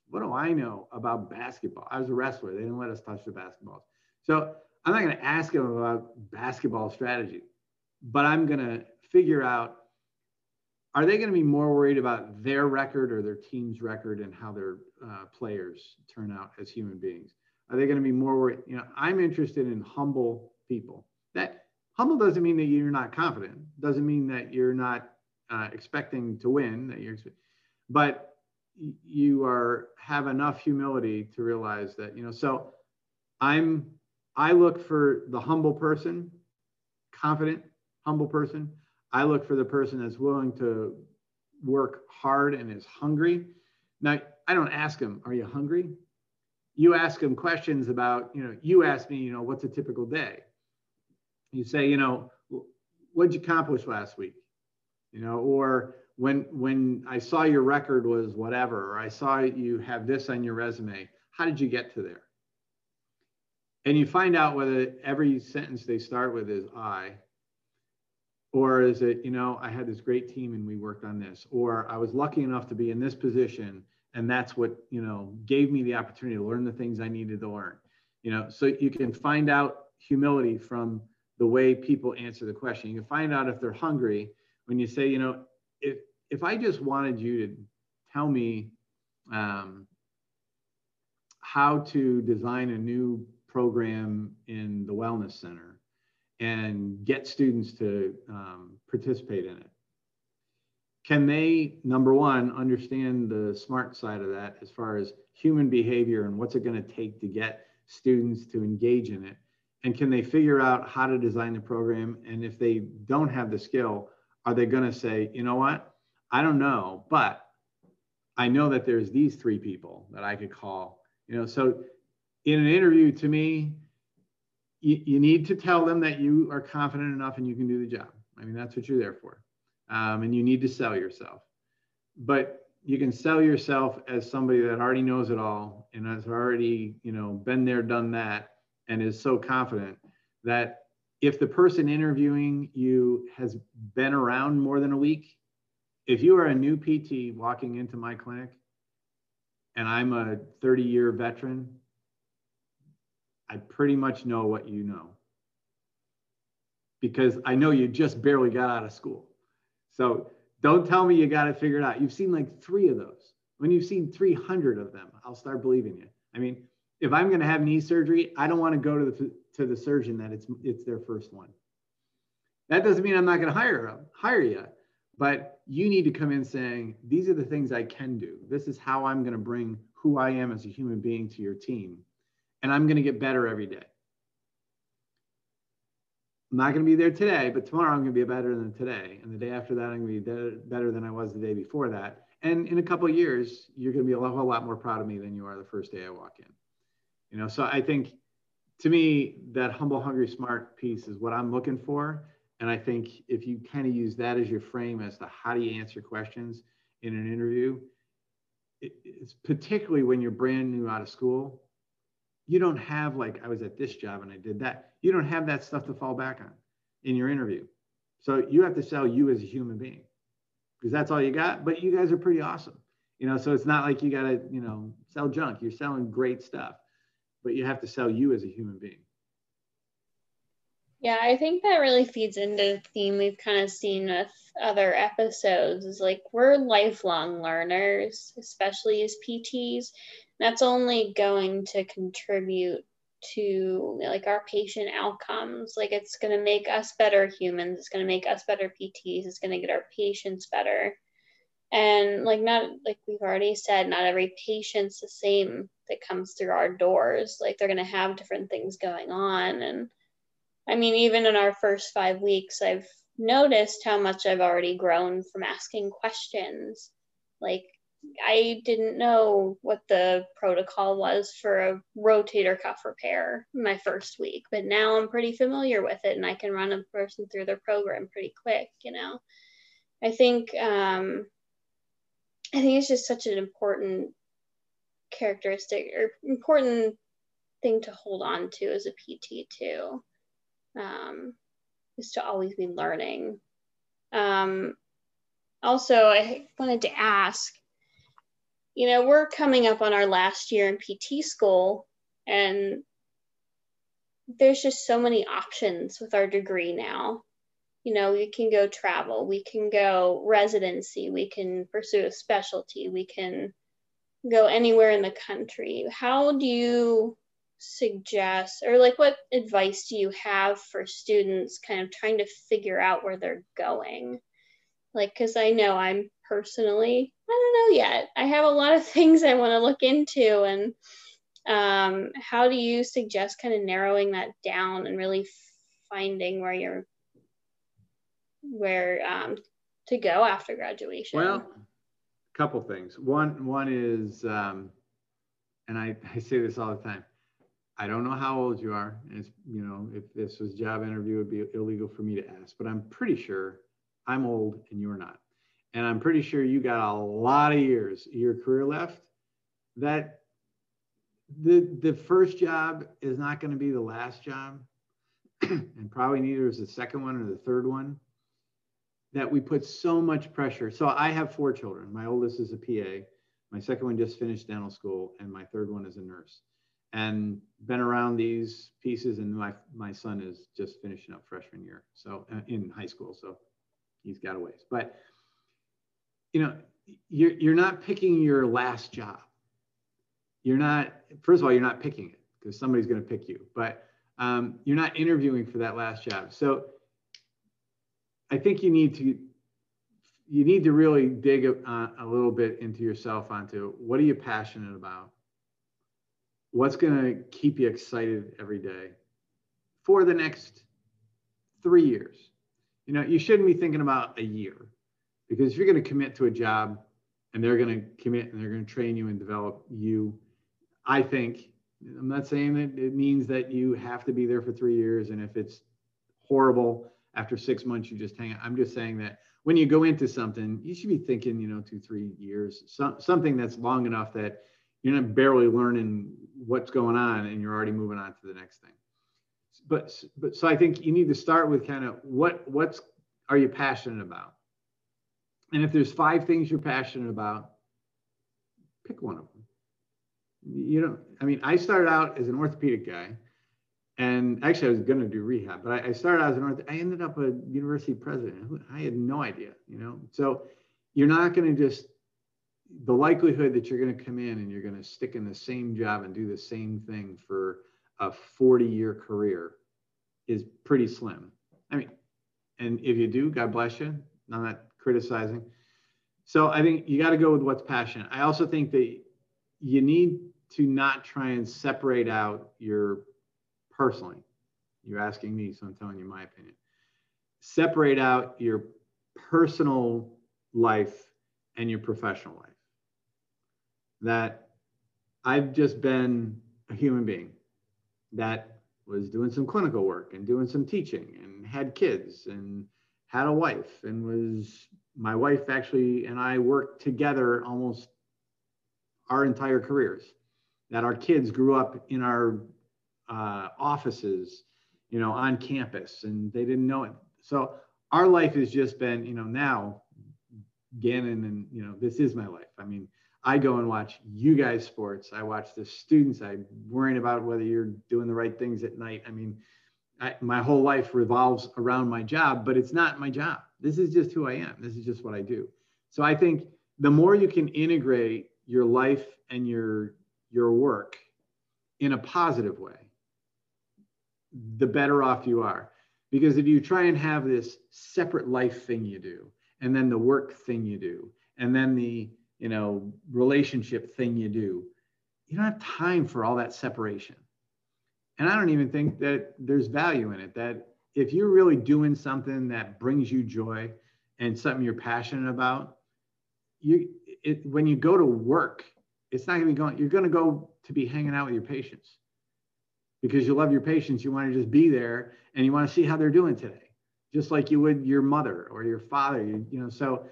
what do I know about basketball? I was a wrestler. They didn't let us touch the basketballs. So I'm not going to ask them about basketball strategy, but I'm going to figure out are they going to be more worried about their record or their team's record and how their uh, players turn out as human beings? Are they going to be more worried? You know, I'm interested in humble people. That humble doesn't mean that you're not confident doesn't mean that you're not uh, expecting to win that you're but you are have enough humility to realize that you know so i'm i look for the humble person confident humble person i look for the person that's willing to work hard and is hungry now i don't ask them are you hungry you ask them questions about you know you ask me you know what's a typical day you say, you know, what'd you accomplish last week? You know, or when when I saw your record was whatever, or I saw you have this on your resume, how did you get to there? And you find out whether every sentence they start with is I, or is it, you know, I had this great team and we worked on this, or I was lucky enough to be in this position and that's what, you know, gave me the opportunity to learn the things I needed to learn. You know, so you can find out humility from the way people answer the question. You can find out if they're hungry when you say, you know, if if I just wanted you to tell me um, how to design a new program in the wellness center and get students to um, participate in it. Can they, number one, understand the smart side of that as far as human behavior and what's it going to take to get students to engage in it? and can they figure out how to design the program and if they don't have the skill are they going to say you know what i don't know but i know that there's these three people that i could call you know so in an interview to me you, you need to tell them that you are confident enough and you can do the job. I mean that's what you're there for. Um, and you need to sell yourself. But you can sell yourself as somebody that already knows it all and has already you know been there done that and is so confident that if the person interviewing you has been around more than a week, if you are a new PT walking into my clinic and I'm a 30 year veteran, I pretty much know what you know because I know you just barely got out of school. So don't tell me you got it figured out. You've seen like three of those. When you've seen 300 of them, I'll start believing you. I mean, if I'm going to have knee surgery, I don't want to go to the to the surgeon that it's it's their first one. That doesn't mean I'm not going to hire hire you, but you need to come in saying these are the things I can do. This is how I'm going to bring who I am as a human being to your team, and I'm going to get better every day. I'm not going to be there today, but tomorrow I'm going to be better than today, and the day after that I'm going to be better than I was the day before that. And in a couple of years, you're going to be a whole lot more proud of me than you are the first day I walk in. You know, so I think to me that humble, hungry, smart piece is what I'm looking for. And I think if you kind of use that as your frame as to how do you answer questions in an interview, it's particularly when you're brand new out of school, you don't have like I was at this job and I did that. You don't have that stuff to fall back on in your interview. So you have to sell you as a human being because that's all you got. But you guys are pretty awesome, you know. So it's not like you got to you know sell junk. You're selling great stuff, but you have to sell you as a human being. Yeah, I think that really feeds into the theme we've kind of seen with other episodes is like we're lifelong learners, especially as PTs. That's only going to contribute to like our patient outcomes. Like it's going to make us better humans, it's going to make us better PTs, it's going to get our patients better. And like not like we've already said, not every patient's the same that comes through our doors. Like they're going to have different things going on and I mean, even in our first five weeks, I've noticed how much I've already grown from asking questions. Like, I didn't know what the protocol was for a rotator cuff repair my first week, but now I'm pretty familiar with it and I can run a person through their program pretty quick, you know. I think um, I think it's just such an important characteristic or important thing to hold on to as a PT too um, is to always be learning. Um, also, I wanted to ask you know, we're coming up on our last year in PT school, and there's just so many options with our degree now. You know, we can go travel, we can go residency, we can pursue a specialty, we can go anywhere in the country. How do you suggest or like what advice do you have for students kind of trying to figure out where they're going like because i know i'm personally i don't know yet i have a lot of (laughs) things i want to look into and um, how do you suggest kind of narrowing that down and really finding where you're where um, to go after graduation well a couple things one one is um, and I, I say this all the time I don't know how old you are. And it's, you know, if this was job interview, it would be illegal for me to ask, but I'm pretty sure I'm old and you're not. And I'm pretty sure you got a lot of years, your career left that the, the first job is not going to be the last job. (clears throat) and probably neither is the second one or the third one that we put so much pressure. So I have four children. My oldest is a PA. My second one just finished dental school and my third one is a nurse and been around these pieces. And my my son is just finishing up freshman year, so uh, in high school, so he's got a ways. But you know, you're you're not picking your last job. You're not. First of all, you're not picking it because somebody's going to pick you. But um, you're not interviewing for that last job. So I think you need to you need to really dig a, a little bit into yourself onto what are you passionate about what's going to keep you excited every day for the next three years. You know, you shouldn't be thinking about a year because if you're going to commit to a job and they're going to commit and they're going to train you and develop you, I think, I'm not saying that it means that you have to be there for three years. And if it's horrible after six months, you just hang out. I'm just saying that when you go into something, you should be thinking, you know, two, three years, some, something that's long enough that you're not barely learning what's going on and you're already moving on to the next thing but but so i think you need to start with kind of what what's are you passionate about and if there's five things you're passionate about pick one of them you know i mean i started out as an orthopedic guy and actually i was going to do rehab but I, I started out as an orth i ended up a university president i had no idea you know so you're not going to just the likelihood that you're going to come in and you're going to stick in the same job and do the same thing for a 40 year career is pretty slim. I mean, and if you do, God bless you. I'm not criticizing. So I think you got to go with what's passionate. I also think that you need to not try and separate out your personally. You're asking me, so I'm telling you my opinion. Separate out your personal life and your professional life. That I've just been a human being that was doing some clinical work and doing some teaching and had kids and had a wife and was my wife actually and I worked together almost our entire careers. That our kids grew up in our uh, offices, you know, on campus, and they didn't know it. So our life has just been, you know, now Gannon and you know, this is my life. I mean, I go and watch you guys sports. I watch the students. I'm worrying about whether you're doing the right things at night. I mean, I, my whole life revolves around my job, but it's not my job. This is just who I am. This is just what I do. So I think the more you can integrate your life and your your work in a positive way, the better off you are. Because if you try and have this separate life thing you do, and then the work thing you do, and then the you know relationship thing you do, you don't have time for all that separation. And I don't even think that there's value in it. That if you're really doing something that brings you joy and something you're passionate about, you it, when you go to work, it's not going to be going. You're going to go to be hanging out with your patients because you love your patients. You want to just be there and you want to see how they're doing today, just like you would your mother or your father. You, you know, so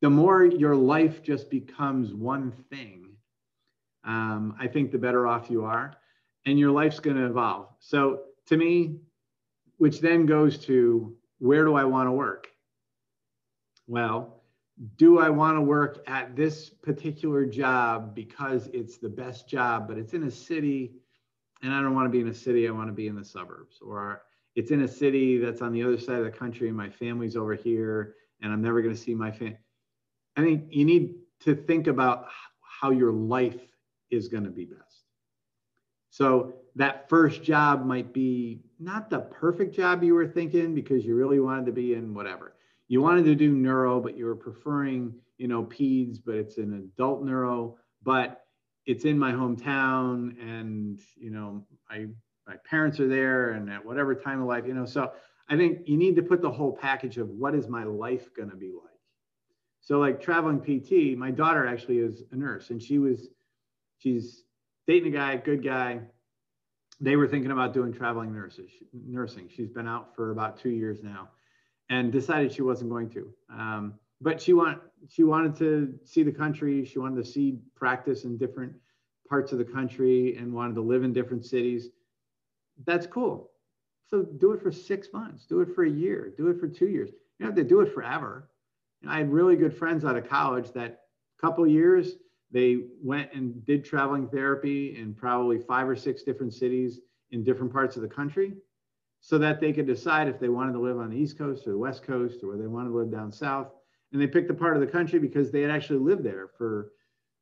the more your life just becomes one thing, um, I think the better off you are, and your life's going to evolve. So to me, which then goes to where do I want to work? Well, do I want to work at this particular job because it's the best job, but it's in a city and I don't want to be in a city, I want to be in the suburbs, or it's in a city that's on the other side of the country and my family's over here and I'm never going to see my family. I think you need to think about how your life is going to be best. So that first job might be not the perfect job you were thinking because you really wanted to be in whatever. You wanted to do neuro, but you were preferring, you know, peds, but it's an adult neuro, but it's in my hometown and, you know, I my parents are there and at whatever time of life, you know. So I think you need to put the whole package of what is my life going to be like. So like traveling PT, my daughter actually is a nurse and she was she's dating a guy, good guy. They were thinking about doing traveling nurses, nursing. She's been out for about two years now, and decided she wasn't going to. Um, but she want she wanted to see the country. She wanted to see practice in different parts of the country and wanted to live in different cities. That's cool. So do it for six months. Do it for a year. Do it for two years. You don't have to do it forever. And I had really good friends out of college that a couple years they went and did traveling therapy in probably five or six different cities in different parts of the country so that they could decide if they wanted to live on the East Coast or the West Coast or they wanted to live down south. And they picked the part of the country because they had actually lived there for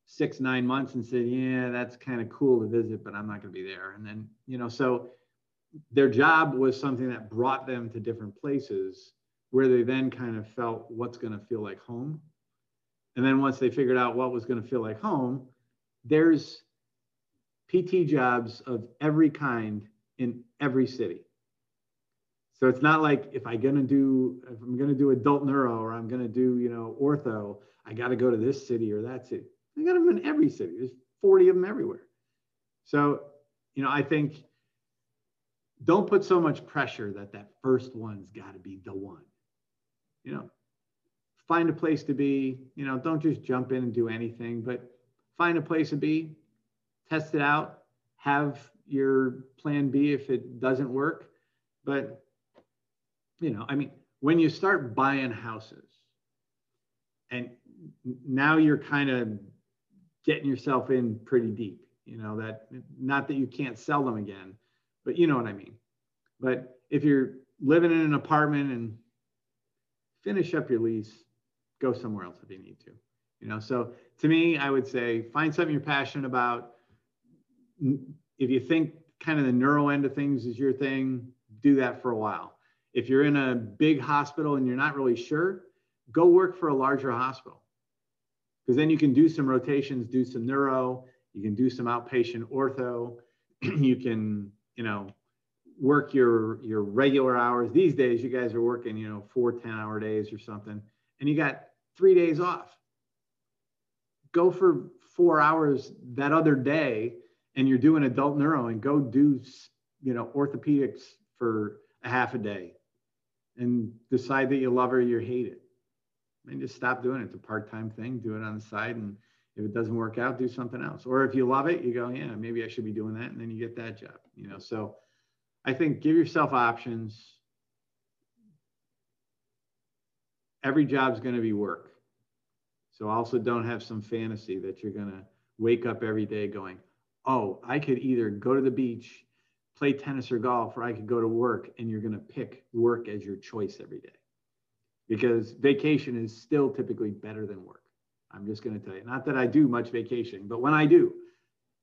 six, nine months and said, yeah, that's kind of cool to visit, but I'm not going to be there. And then, you know, so their job was something that brought them to different places where they then kind of felt what's going to feel like home. And then once they figured out what was going to feel like home, there's PT jobs of every kind in every city. So it's not like if I'm gonna do if I'm gonna do adult neuro or I'm gonna do you know ortho, I got to go to this city or that city. I got them in every city. There's 40 of them everywhere. So you know I think don't put so much pressure that that first one's got to be the one. You know, find a place to be. You know, don't just jump in and do anything, but find a place to be, test it out, have your plan B if it doesn't work. But, you know, I mean, when you start buying houses and now you're kind of getting yourself in pretty deep, you know, that not that you can't sell them again, but you know what I mean. But if you're living in an apartment and finish up your lease, go somewhere else if you need to. You know, so to me, I would say find something you're passionate about. If you think kind of the neuro end of things is your thing, do that for a while. If you're in a big hospital and you're not really sure, go work for a larger hospital. Because then you can do some rotations, do some neuro, you can do some outpatient ortho, (clears throat) you can, you know, work your your regular hours. These days, you guys are working, you know, four 10 hour days or something, and you got three days off. Go for four hours that other day and you're doing adult neuro and go do, you know, orthopedics for a half a day and decide that you love it or you hate it. And just stop doing it. It's a part-time thing. Do it on the side. And if it doesn't work out, do something else. Or if you love it, you go, yeah, maybe I should be doing that. And then you get that job, you know? So I think give yourself options. Every job's going to be work. So also don't have some fantasy that you're going to wake up every day going, oh, I could either go to the beach, play tennis or golf, or I could go to work, and you're going to pick work as your choice every day. Because vacation is still typically better than work. I'm just going to tell you, not that I do much vacation, but when I do,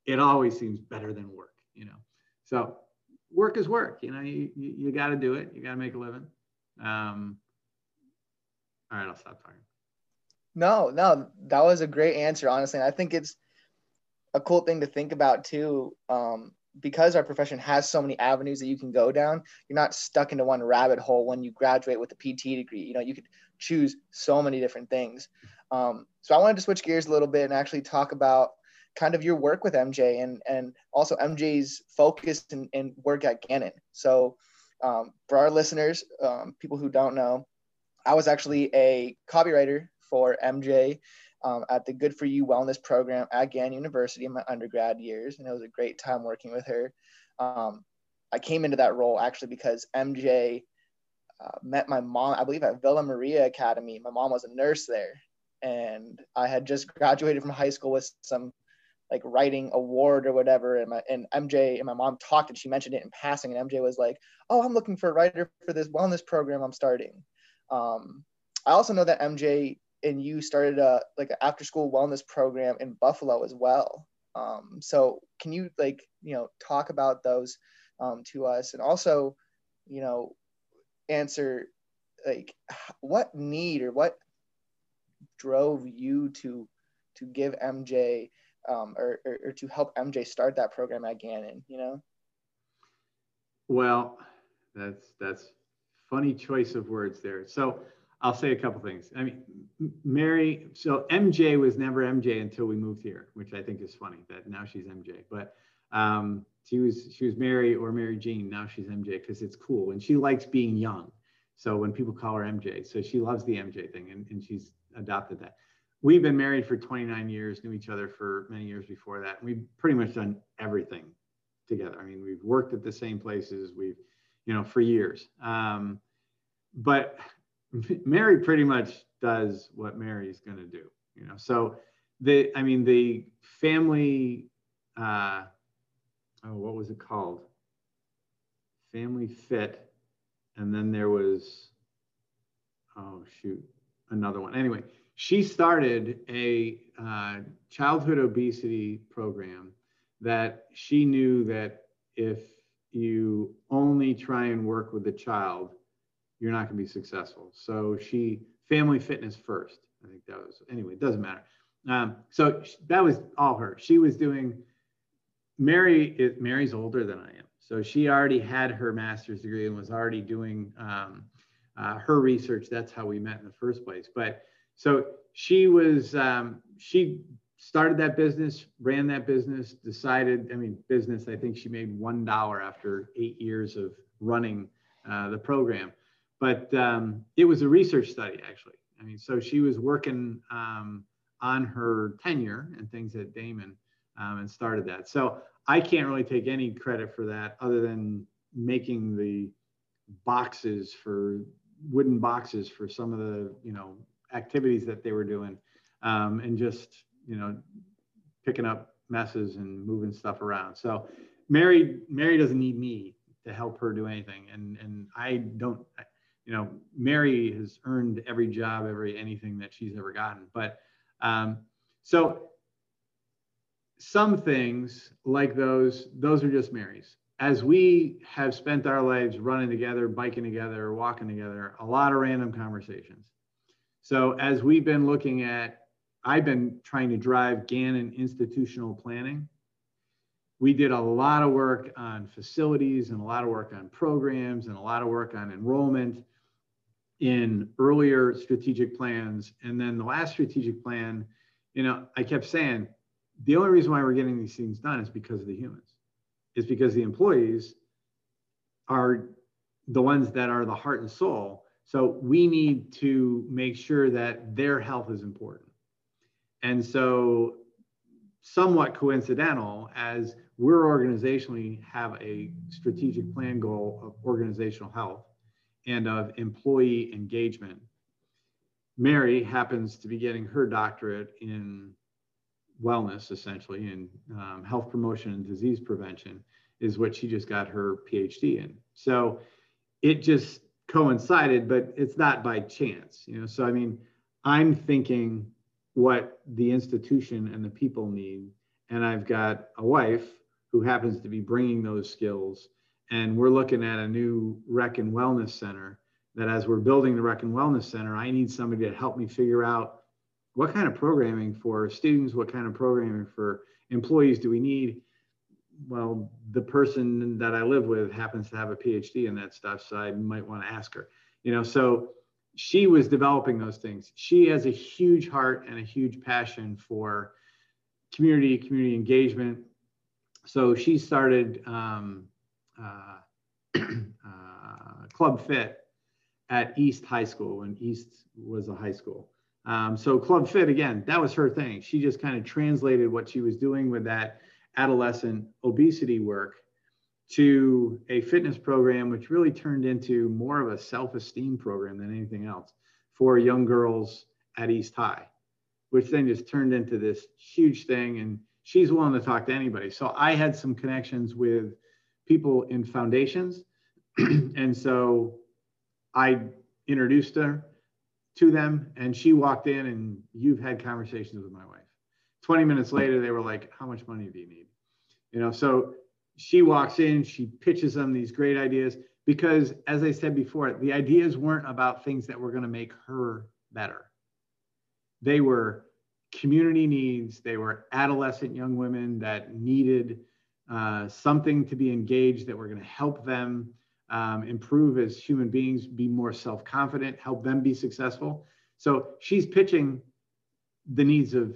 it always seems better than work, you know. So work is work, you know, you, you, you got to do it. You got to make a living. Um, all right, I'll stop talking. No, no, that was a great answer, honestly. And I think it's a cool thing to think about too. Um, because our profession has so many avenues that you can go down, you're not stuck into one rabbit hole when you graduate with a PT degree. You know, you could choose so many different things. Um, so I wanted to switch gears a little bit and actually talk about kind of your work with MJ and and also MJ's focus and, work at Gannon. So um, for our listeners, um, people who don't know, I was actually a copywriter for MJ um, at the Good for You Wellness program at Gannon University in my undergrad years, and it was a great time working with her. Um, I came into that role actually because MJ uh, met my mom, I believe, at Villa Maria Academy. My mom was a nurse there, and I had just graduated from high school with some like writing award or whatever and my and MJ and my mom talked and she mentioned it in passing and MJ was like oh I'm looking for a writer for this wellness program I'm starting um, I also know that MJ and you started a like an after school wellness program in Buffalo as well um, so can you like you know talk about those um, to us and also you know answer like what need or what drove you to to give MJ um, or, or, or, to help MJ start that program at Gannon, you know? Well, that's that's funny choice of words there. So I'll say a couple things. I mean, Mary. So MJ was never MJ until we moved here, which I think is funny that now she's MJ. But um, she was she was Mary or Mary Jean. Now she's MJ because it's cool and she likes being young. So when people call her MJ, so she loves the MJ thing and, and she's adopted that we've been married for 29 years, knew each other for many years before that. We've pretty much done everything together. I mean, we've worked at the same places. We've, you know, for years. Um, but (laughs) Mary pretty much does what Mary's going to do, you know. So the, I mean, the family, uh, oh, what was it called? Family Fit, and then there was, oh shoot, another one. Anyway, she started a uh, childhood obesity program that she knew that if you only try and work with the child, you're not going to be successful. So she family fitness first. I think that was anyway. It doesn't matter. Um, so that was all her. She was doing. Mary is Mary's older than I am, so she already had her master's degree and was already doing um, uh, her research. That's how we met in the first place. But so she was, um, she started that business, ran that business, decided, I mean, business, I think she made $1 after eight years of running uh, the program. But um, it was a research study, actually. I mean, so she was working um, on her tenure and things at Daemen um, and started that. So I can't really take any credit for that other than making the boxes for wooden boxes for some of the, you know, activities that they were doing um, and just you know picking up messes and moving stuff around so mary mary doesn't need me to help her do anything and and i don't you know mary has earned every job every anything that she's ever gotten but Um, so some things like those, those are just Mary's. As we have spent our lives running together, biking together, walking together, a lot of random conversations. So as we've been looking at, I've been trying to drive Gannon institutional planning. We did a lot of work on facilities and a lot of work on programs and a lot of work on enrollment in earlier strategic plans. And then the last strategic plan, you know, I kept saying, the only reason why we're getting these things done is because of the humans, is because the employees are the ones that are the heart and soul. So we need to make sure that their health is important. And so, somewhat coincidental, as we're organizationally have a strategic plan goal of organizational health and of employee engagement. Mary happens to be getting her doctorate in wellness, essentially, in um, health promotion and disease prevention, is what she just got her PhD in. So it just coincided, but it's not by chance, you know. So I mean, I'm thinking what the institution and the people need, and I've got a wife who happens to be bringing those skills, and we're looking at a new rec and wellness center. That as we're building the rec and wellness center, I need somebody to help me figure out what kind of programming for students, what kind of programming for employees do we need? Well, the person that I live with happens to have a PhD in that stuff, so I might want to ask her. You know, so she was developing those things. She has a huge heart and a huge passion for community, community engagement. So she started um, uh, (clears throat) uh, Club Fit at East High School when East was a high school. Um, so Club Fit, again, that was her thing. She just kind of translated what she was doing with that adolescent obesity work to a fitness program, which really turned into more of a self esteem program than anything else for young girls at East High, which then just turned into this huge thing. And she's willing to talk to anybody. So I had some connections with people in foundations. (clears throat) and so I introduced her to them and she walked in and you've had conversations with my wife 20 minutes later they were like how much money do you need you know so she walks in she pitches them these great ideas because as i said before the ideas weren't about things that were going to make her better they were community needs they were adolescent young women that needed uh, something to be engaged that were going to help them um, improve as human beings, be more self confident, help them be successful. So she's pitching the needs of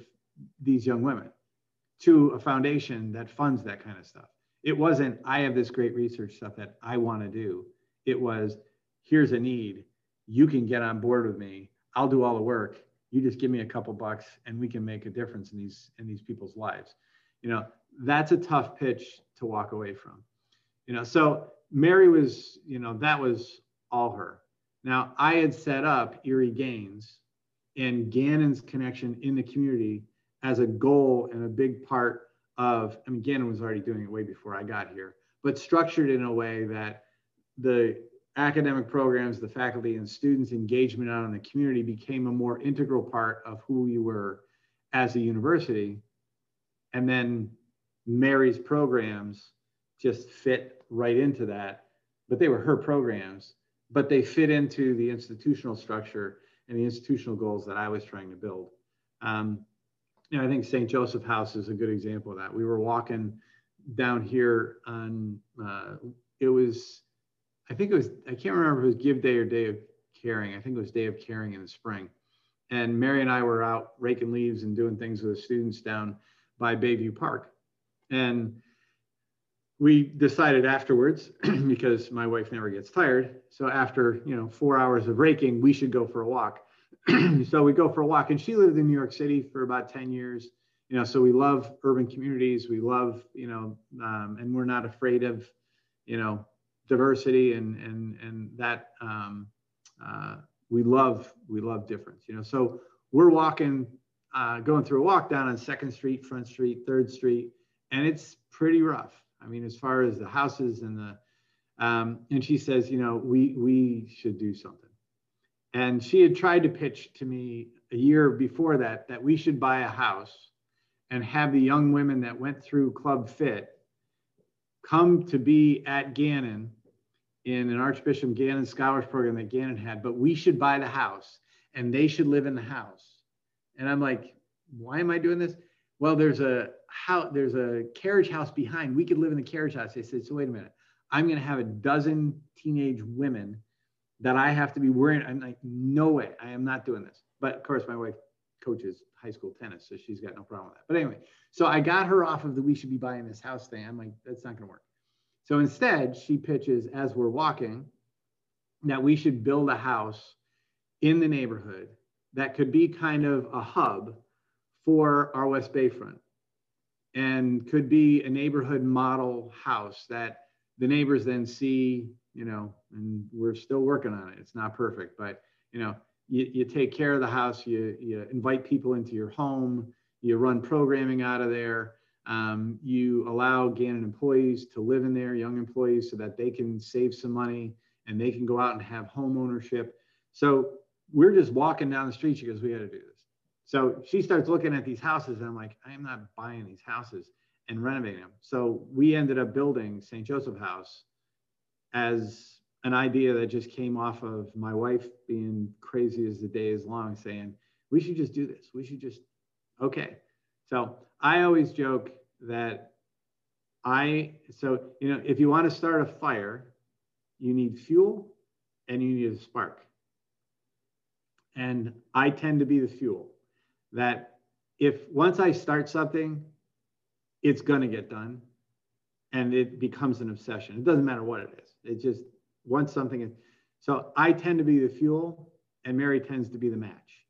these young women to a foundation that funds that kind of stuff. It wasn't, I have this great research stuff that I want to do. It was, here's a need. You can get on board with me. I'll do all the work. You just give me a couple bucks and we can make a difference in these in these people's lives. You know, that's a tough pitch to walk away from. You know, so Mary was, you know, that was all her. Now, I had set up Erie Gaines and Gannon's connection in the community as a goal and a big part of, I mean, Gannon was already doing it way before I got here, but structured in a way that the academic programs, the faculty and students engagement out in the community became a more integral part of who you were as a university. And then Mary's programs just fit right into that, but they were her programs, but they fit into the institutional structure and the institutional goals that I was trying to build. Um, you know, I think St. Joseph House is a good example of that. We were walking down here on, uh, it was, I think it was, I can't remember if it was Give Day or Day of Caring. I think it was Day of Caring in the spring. And Mary and I were out raking leaves and doing things with the students down by Bayview Park. And we decided afterwards (clears throat) because my wife never gets tired so after you know four hours of raking we should go for a walk (clears throat) so we go for a walk. And she lived in new york city for about 10 years. You know so we love urban communities. We love you know um, and we're not afraid of you know diversity and and and that um, uh, we love we love difference you know. So we're walking uh, going through a walk down on second street front street third street and it's pretty rough. I mean, as far as the houses and the, um, and she says, you know, we we should do something. And she had tried to pitch to me a year before that that we should buy a house and have the young women that went through Club Fit come to be at Gannon in an Archbishop Gannon Scholars Program that Gannon had, but we should buy the house and they should live in the house. And I'm like, why am I doing this? Well, there's a how there's a carriage house behind. We could live in the carriage house. They said, so wait a minute. I'm going to have a dozen teenage women that I have to be worrying. I'm like, no way. I am not doing this. But of course, my wife coaches high school tennis, so she's got no problem with that. But anyway, so I got her off of the we should be buying this house thing. I'm like, that's not going to work. So instead, she pitches as we're walking that we should build a house in the neighborhood that could be kind of a hub for our West Bayfront and could be a neighborhood model house that the neighbors then see, you know, and we're still working on it. It's not perfect, but you know, you, you take care of the house, you, you invite people into your home, you run programming out of there. Um, you allow Gannon employees to live in there, young employees, so that they can save some money and they can go out and have home ownership. So we're just walking down the street. She goes, We got to do this. So she starts looking at these houses, and I'm like, I am not buying these houses and renovating them. So we ended up building St. Joseph House as an idea that just came off of my wife being crazy as the day is long, saying, we should just do this. We should just, okay. So I always joke that I, so, you know, if you want to start a fire, you need fuel and you need a spark. And I tend to be the fuel that if once I start something, it's going to get done and it becomes an obsession. It doesn't matter what it is. It just, once something so I tend to be the fuel and Mary tends to be the match.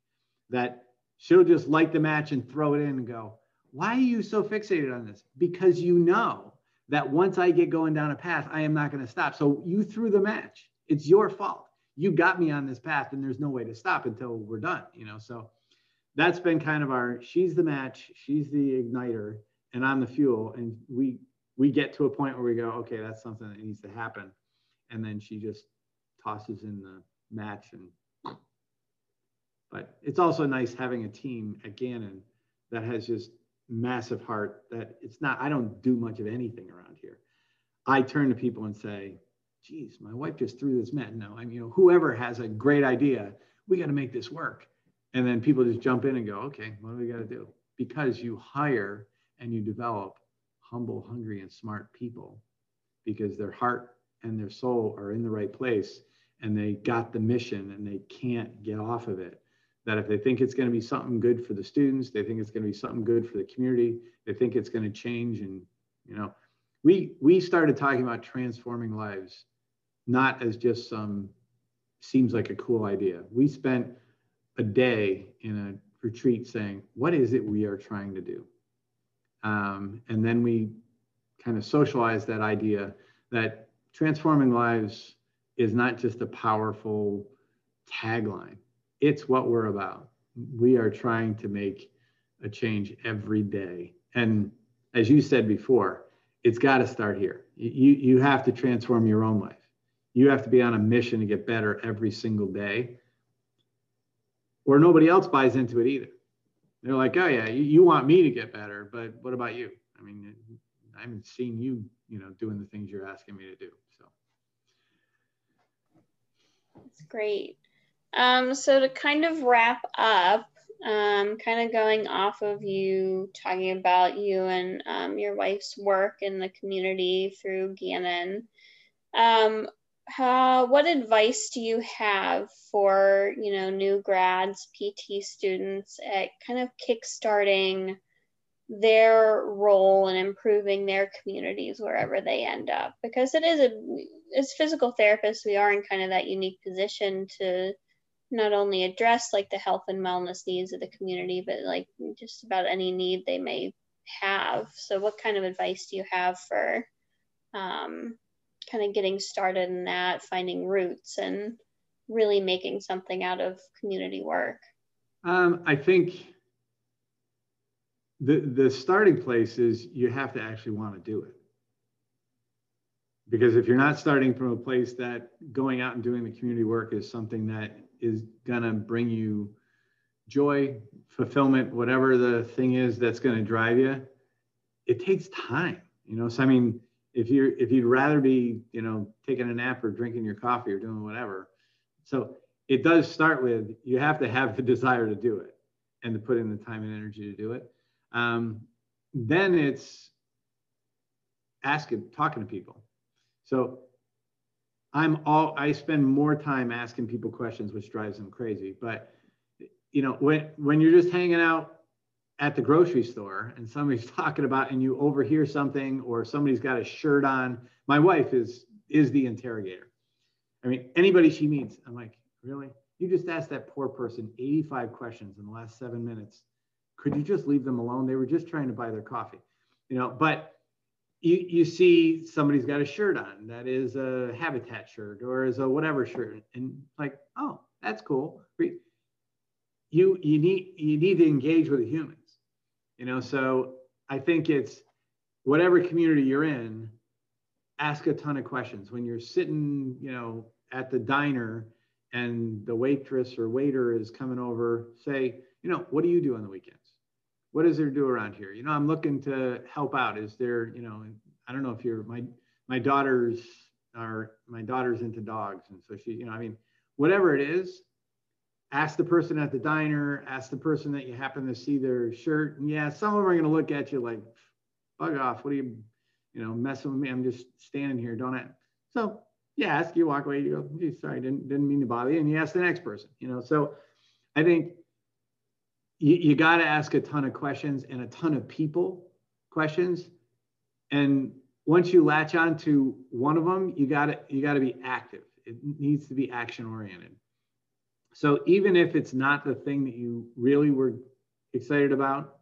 That she'll just light the match and throw it in and go, why are you so fixated on this? Because you know that once I get going down a path, I am not going to stop. So you threw the match. It's your fault. You got me on this path and there's no way to stop until we're done, you know? So that's been kind of our, she's the match, she's the igniter and I'm the fuel. And we, we get to a point where we go, okay, that's something that needs to happen and then she just tosses in the match and but it's also nice having a team at Gannon that has just massive heart that it's not I don't do much of anything around here. I turn to people and say, geez, my wife just threw this mat. No, I mean, you know, whoever has a great idea, we got to make this work. And then people just jump in and go, okay, what do we got to do? Because you hire and you develop humble, hungry, and smart people because their heart and their soul are in the right place and they got the mission and they can't get off of it. That if they think it's going to be something good for the students they think it's going to be something good for the community they think it's going to change and you know we we started talking about transforming lives not as just some seems like a cool idea. We spent a day in a retreat saying what is it we are trying to do? Um, and then we kind of socialized that idea that transforming lives is not just a powerful tagline, it's what we're about. We are trying to make a change every day. And as you said before, it's got to start here. You, you have to transform your own life. You have to be on a mission to get better every single day, or nobody else buys into it either. They're like, oh, yeah, you, you want me to get better, but what about you? I mean, I haven't seen you, you know, doing the things you're asking me to do. That's great. Um, so to kind of wrap up, um, kind of going off of you talking about you and um, your wife's work in the community through Gannon. Um, how, what advice do you have for you know new grads, PT students at kind of kickstarting their role in improving their communities wherever they end up because it is a as physical therapists we are in kind of that unique position to not only address like the health and wellness needs of the community but like just about any need they may have. So what kind of advice do you have for um, kind of getting started in that finding roots and really making something out of community work? Um, i think the the starting place is you have to actually want to do it because if you're not starting from a place that going out and doing the community work is something that is going to bring you joy, fulfillment, whatever the thing is that's going to drive you, it takes time. You know, so I mean, if you're if you'd rather be, you know, taking a nap or drinking your coffee or doing whatever, so it does start with you have to have the (laughs) desire to do it and to put in the time and energy to do it. Um, then it's asking, talking to people. So I'm all I spend more time asking people questions, which drives them crazy. But you know, when when you're just hanging out at the grocery store and somebody's (laughs) talking about and you overhear something or somebody's got a shirt on, my wife is is the interrogator. I mean, anybody she meets, I'm like, really? You just asked that poor person 85 questions in the last seven minutes. Could you just leave them alone? They were just trying to buy their coffee, you know. But you you see somebody's got a shirt on that is a habitat shirt or is a whatever shirt and like oh that's cool. You you need you need to engage with the humans you know? So i think it's whatever community you're in ask a ton of questions. When you're sitting you know at the diner and the waitress or waiter is coming over say you know what do you do on the weekends what does there do around here? You know, I'm looking to help out. Is there, you know, I don't know if you're my my daughters are my daughter's into dogs, and so she, you know, I mean, whatever it is, ask the person at the diner, ask the person that you happen to see their shirt, and yeah, some of them are gonna look at you like, bug off. What are you, you know, messing with me? I'm just standing here, don't I? So yeah, ask you walk away. You go, sorry, didn't didn't mean to bother you, and you ask the next person. You know, so I think you, you got to ask a ton of questions and a ton of people questions. And once you latch on to one of them you got to you got to be active. It needs to be action oriented. So even if it's not the thing that you really were excited about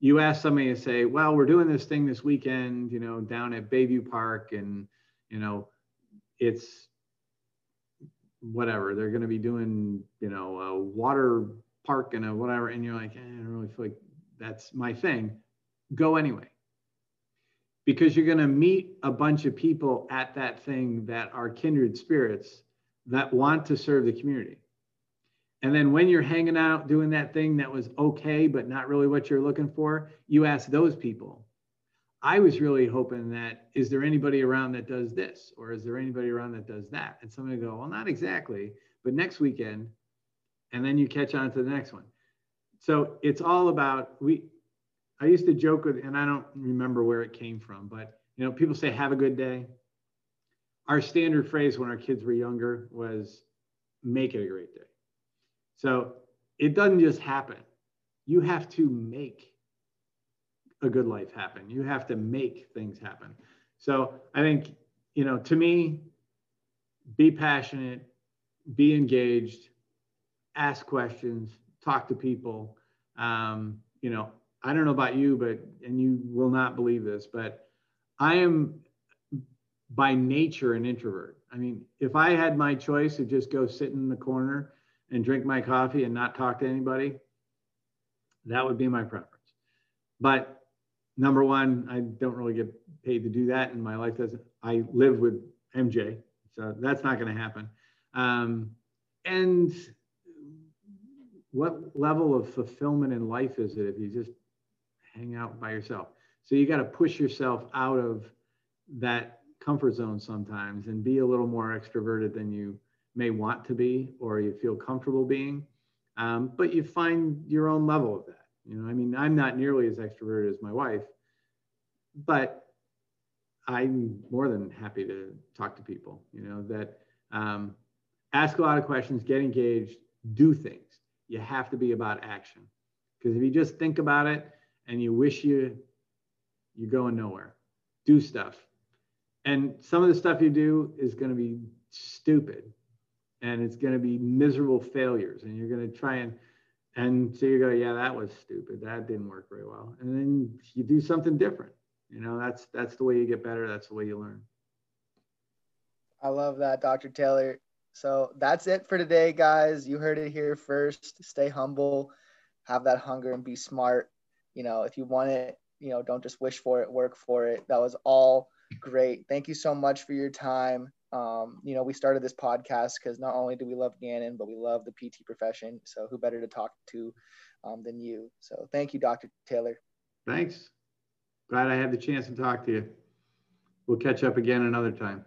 you ask somebody to say well we're doing this thing this weekend you know down at bayview park and you know it's whatever. They're going to be doing you know a water park and a whatever, and you're like, eh, I don't really feel like that's my thing, go anyway. Because you're going to meet a bunch of people at that thing that are kindred spirits that want to serve the community. And then when you're hanging out doing that thing that was okay, but not really what you're looking for, you ask those people. I was really hoping that is there anybody around that does this or is there anybody around that does that? And somebody go, well, not exactly, but next weekend and then you catch on to the next one. So it's all about we. I used to joke with, and I don't remember where it came from, but you know, people say "Have a good day." Our standard phrase when our kids were younger was "Make it a great day." So it doesn't just happen. You have to make a good life happen. You have to make things happen. So I think, you know, to me, be passionate, be engaged, ask questions, talk to people. Um, you know, I don't know about you, but, and you will not believe this, but I am by nature an introvert. I mean, if I had my choice to just go sit in the corner and drink my coffee and not talk to anybody, that would be my preference. But number one, I don't really get paid to do that, and my life doesn't. I live with MJ, so that's not going to happen. Um, and what level of fulfillment in life is it if you just hang out by yourself? So you got to push yourself out of that comfort zone sometimes and be a little more extroverted than you may want to be or you feel comfortable being. Um, but you find your own level of that. You know, I mean, I'm not nearly as extroverted as my wife, but I'm more than happy to talk to people. You know, that um, ask a lot of questions, get engaged, do things you have to be about action. Because if you just think about it and you wish you you're going nowhere, do stuff. And some of the stuff you do is going to be stupid and it's going to be miserable failures and you're going to try and and so you go yeah that was stupid. That didn't work very well. And then you do something different. You know that's that's the way you get better. That's the way you learn. I love that dr taylor so that's it for today, guys. You heard it here first. Stay humble, have that hunger, and be smart. You know, if you want it, you know, don't just wish for it, work for it. That was all great. Thank you so much for your time. Um, you know, we started this podcast because not only do we love Gannon, but we love the PT profession. So who better to talk to um, than you? So thank you, Dr. Taylor. Thanks. Glad I had the chance to talk to you. We'll catch up again another time.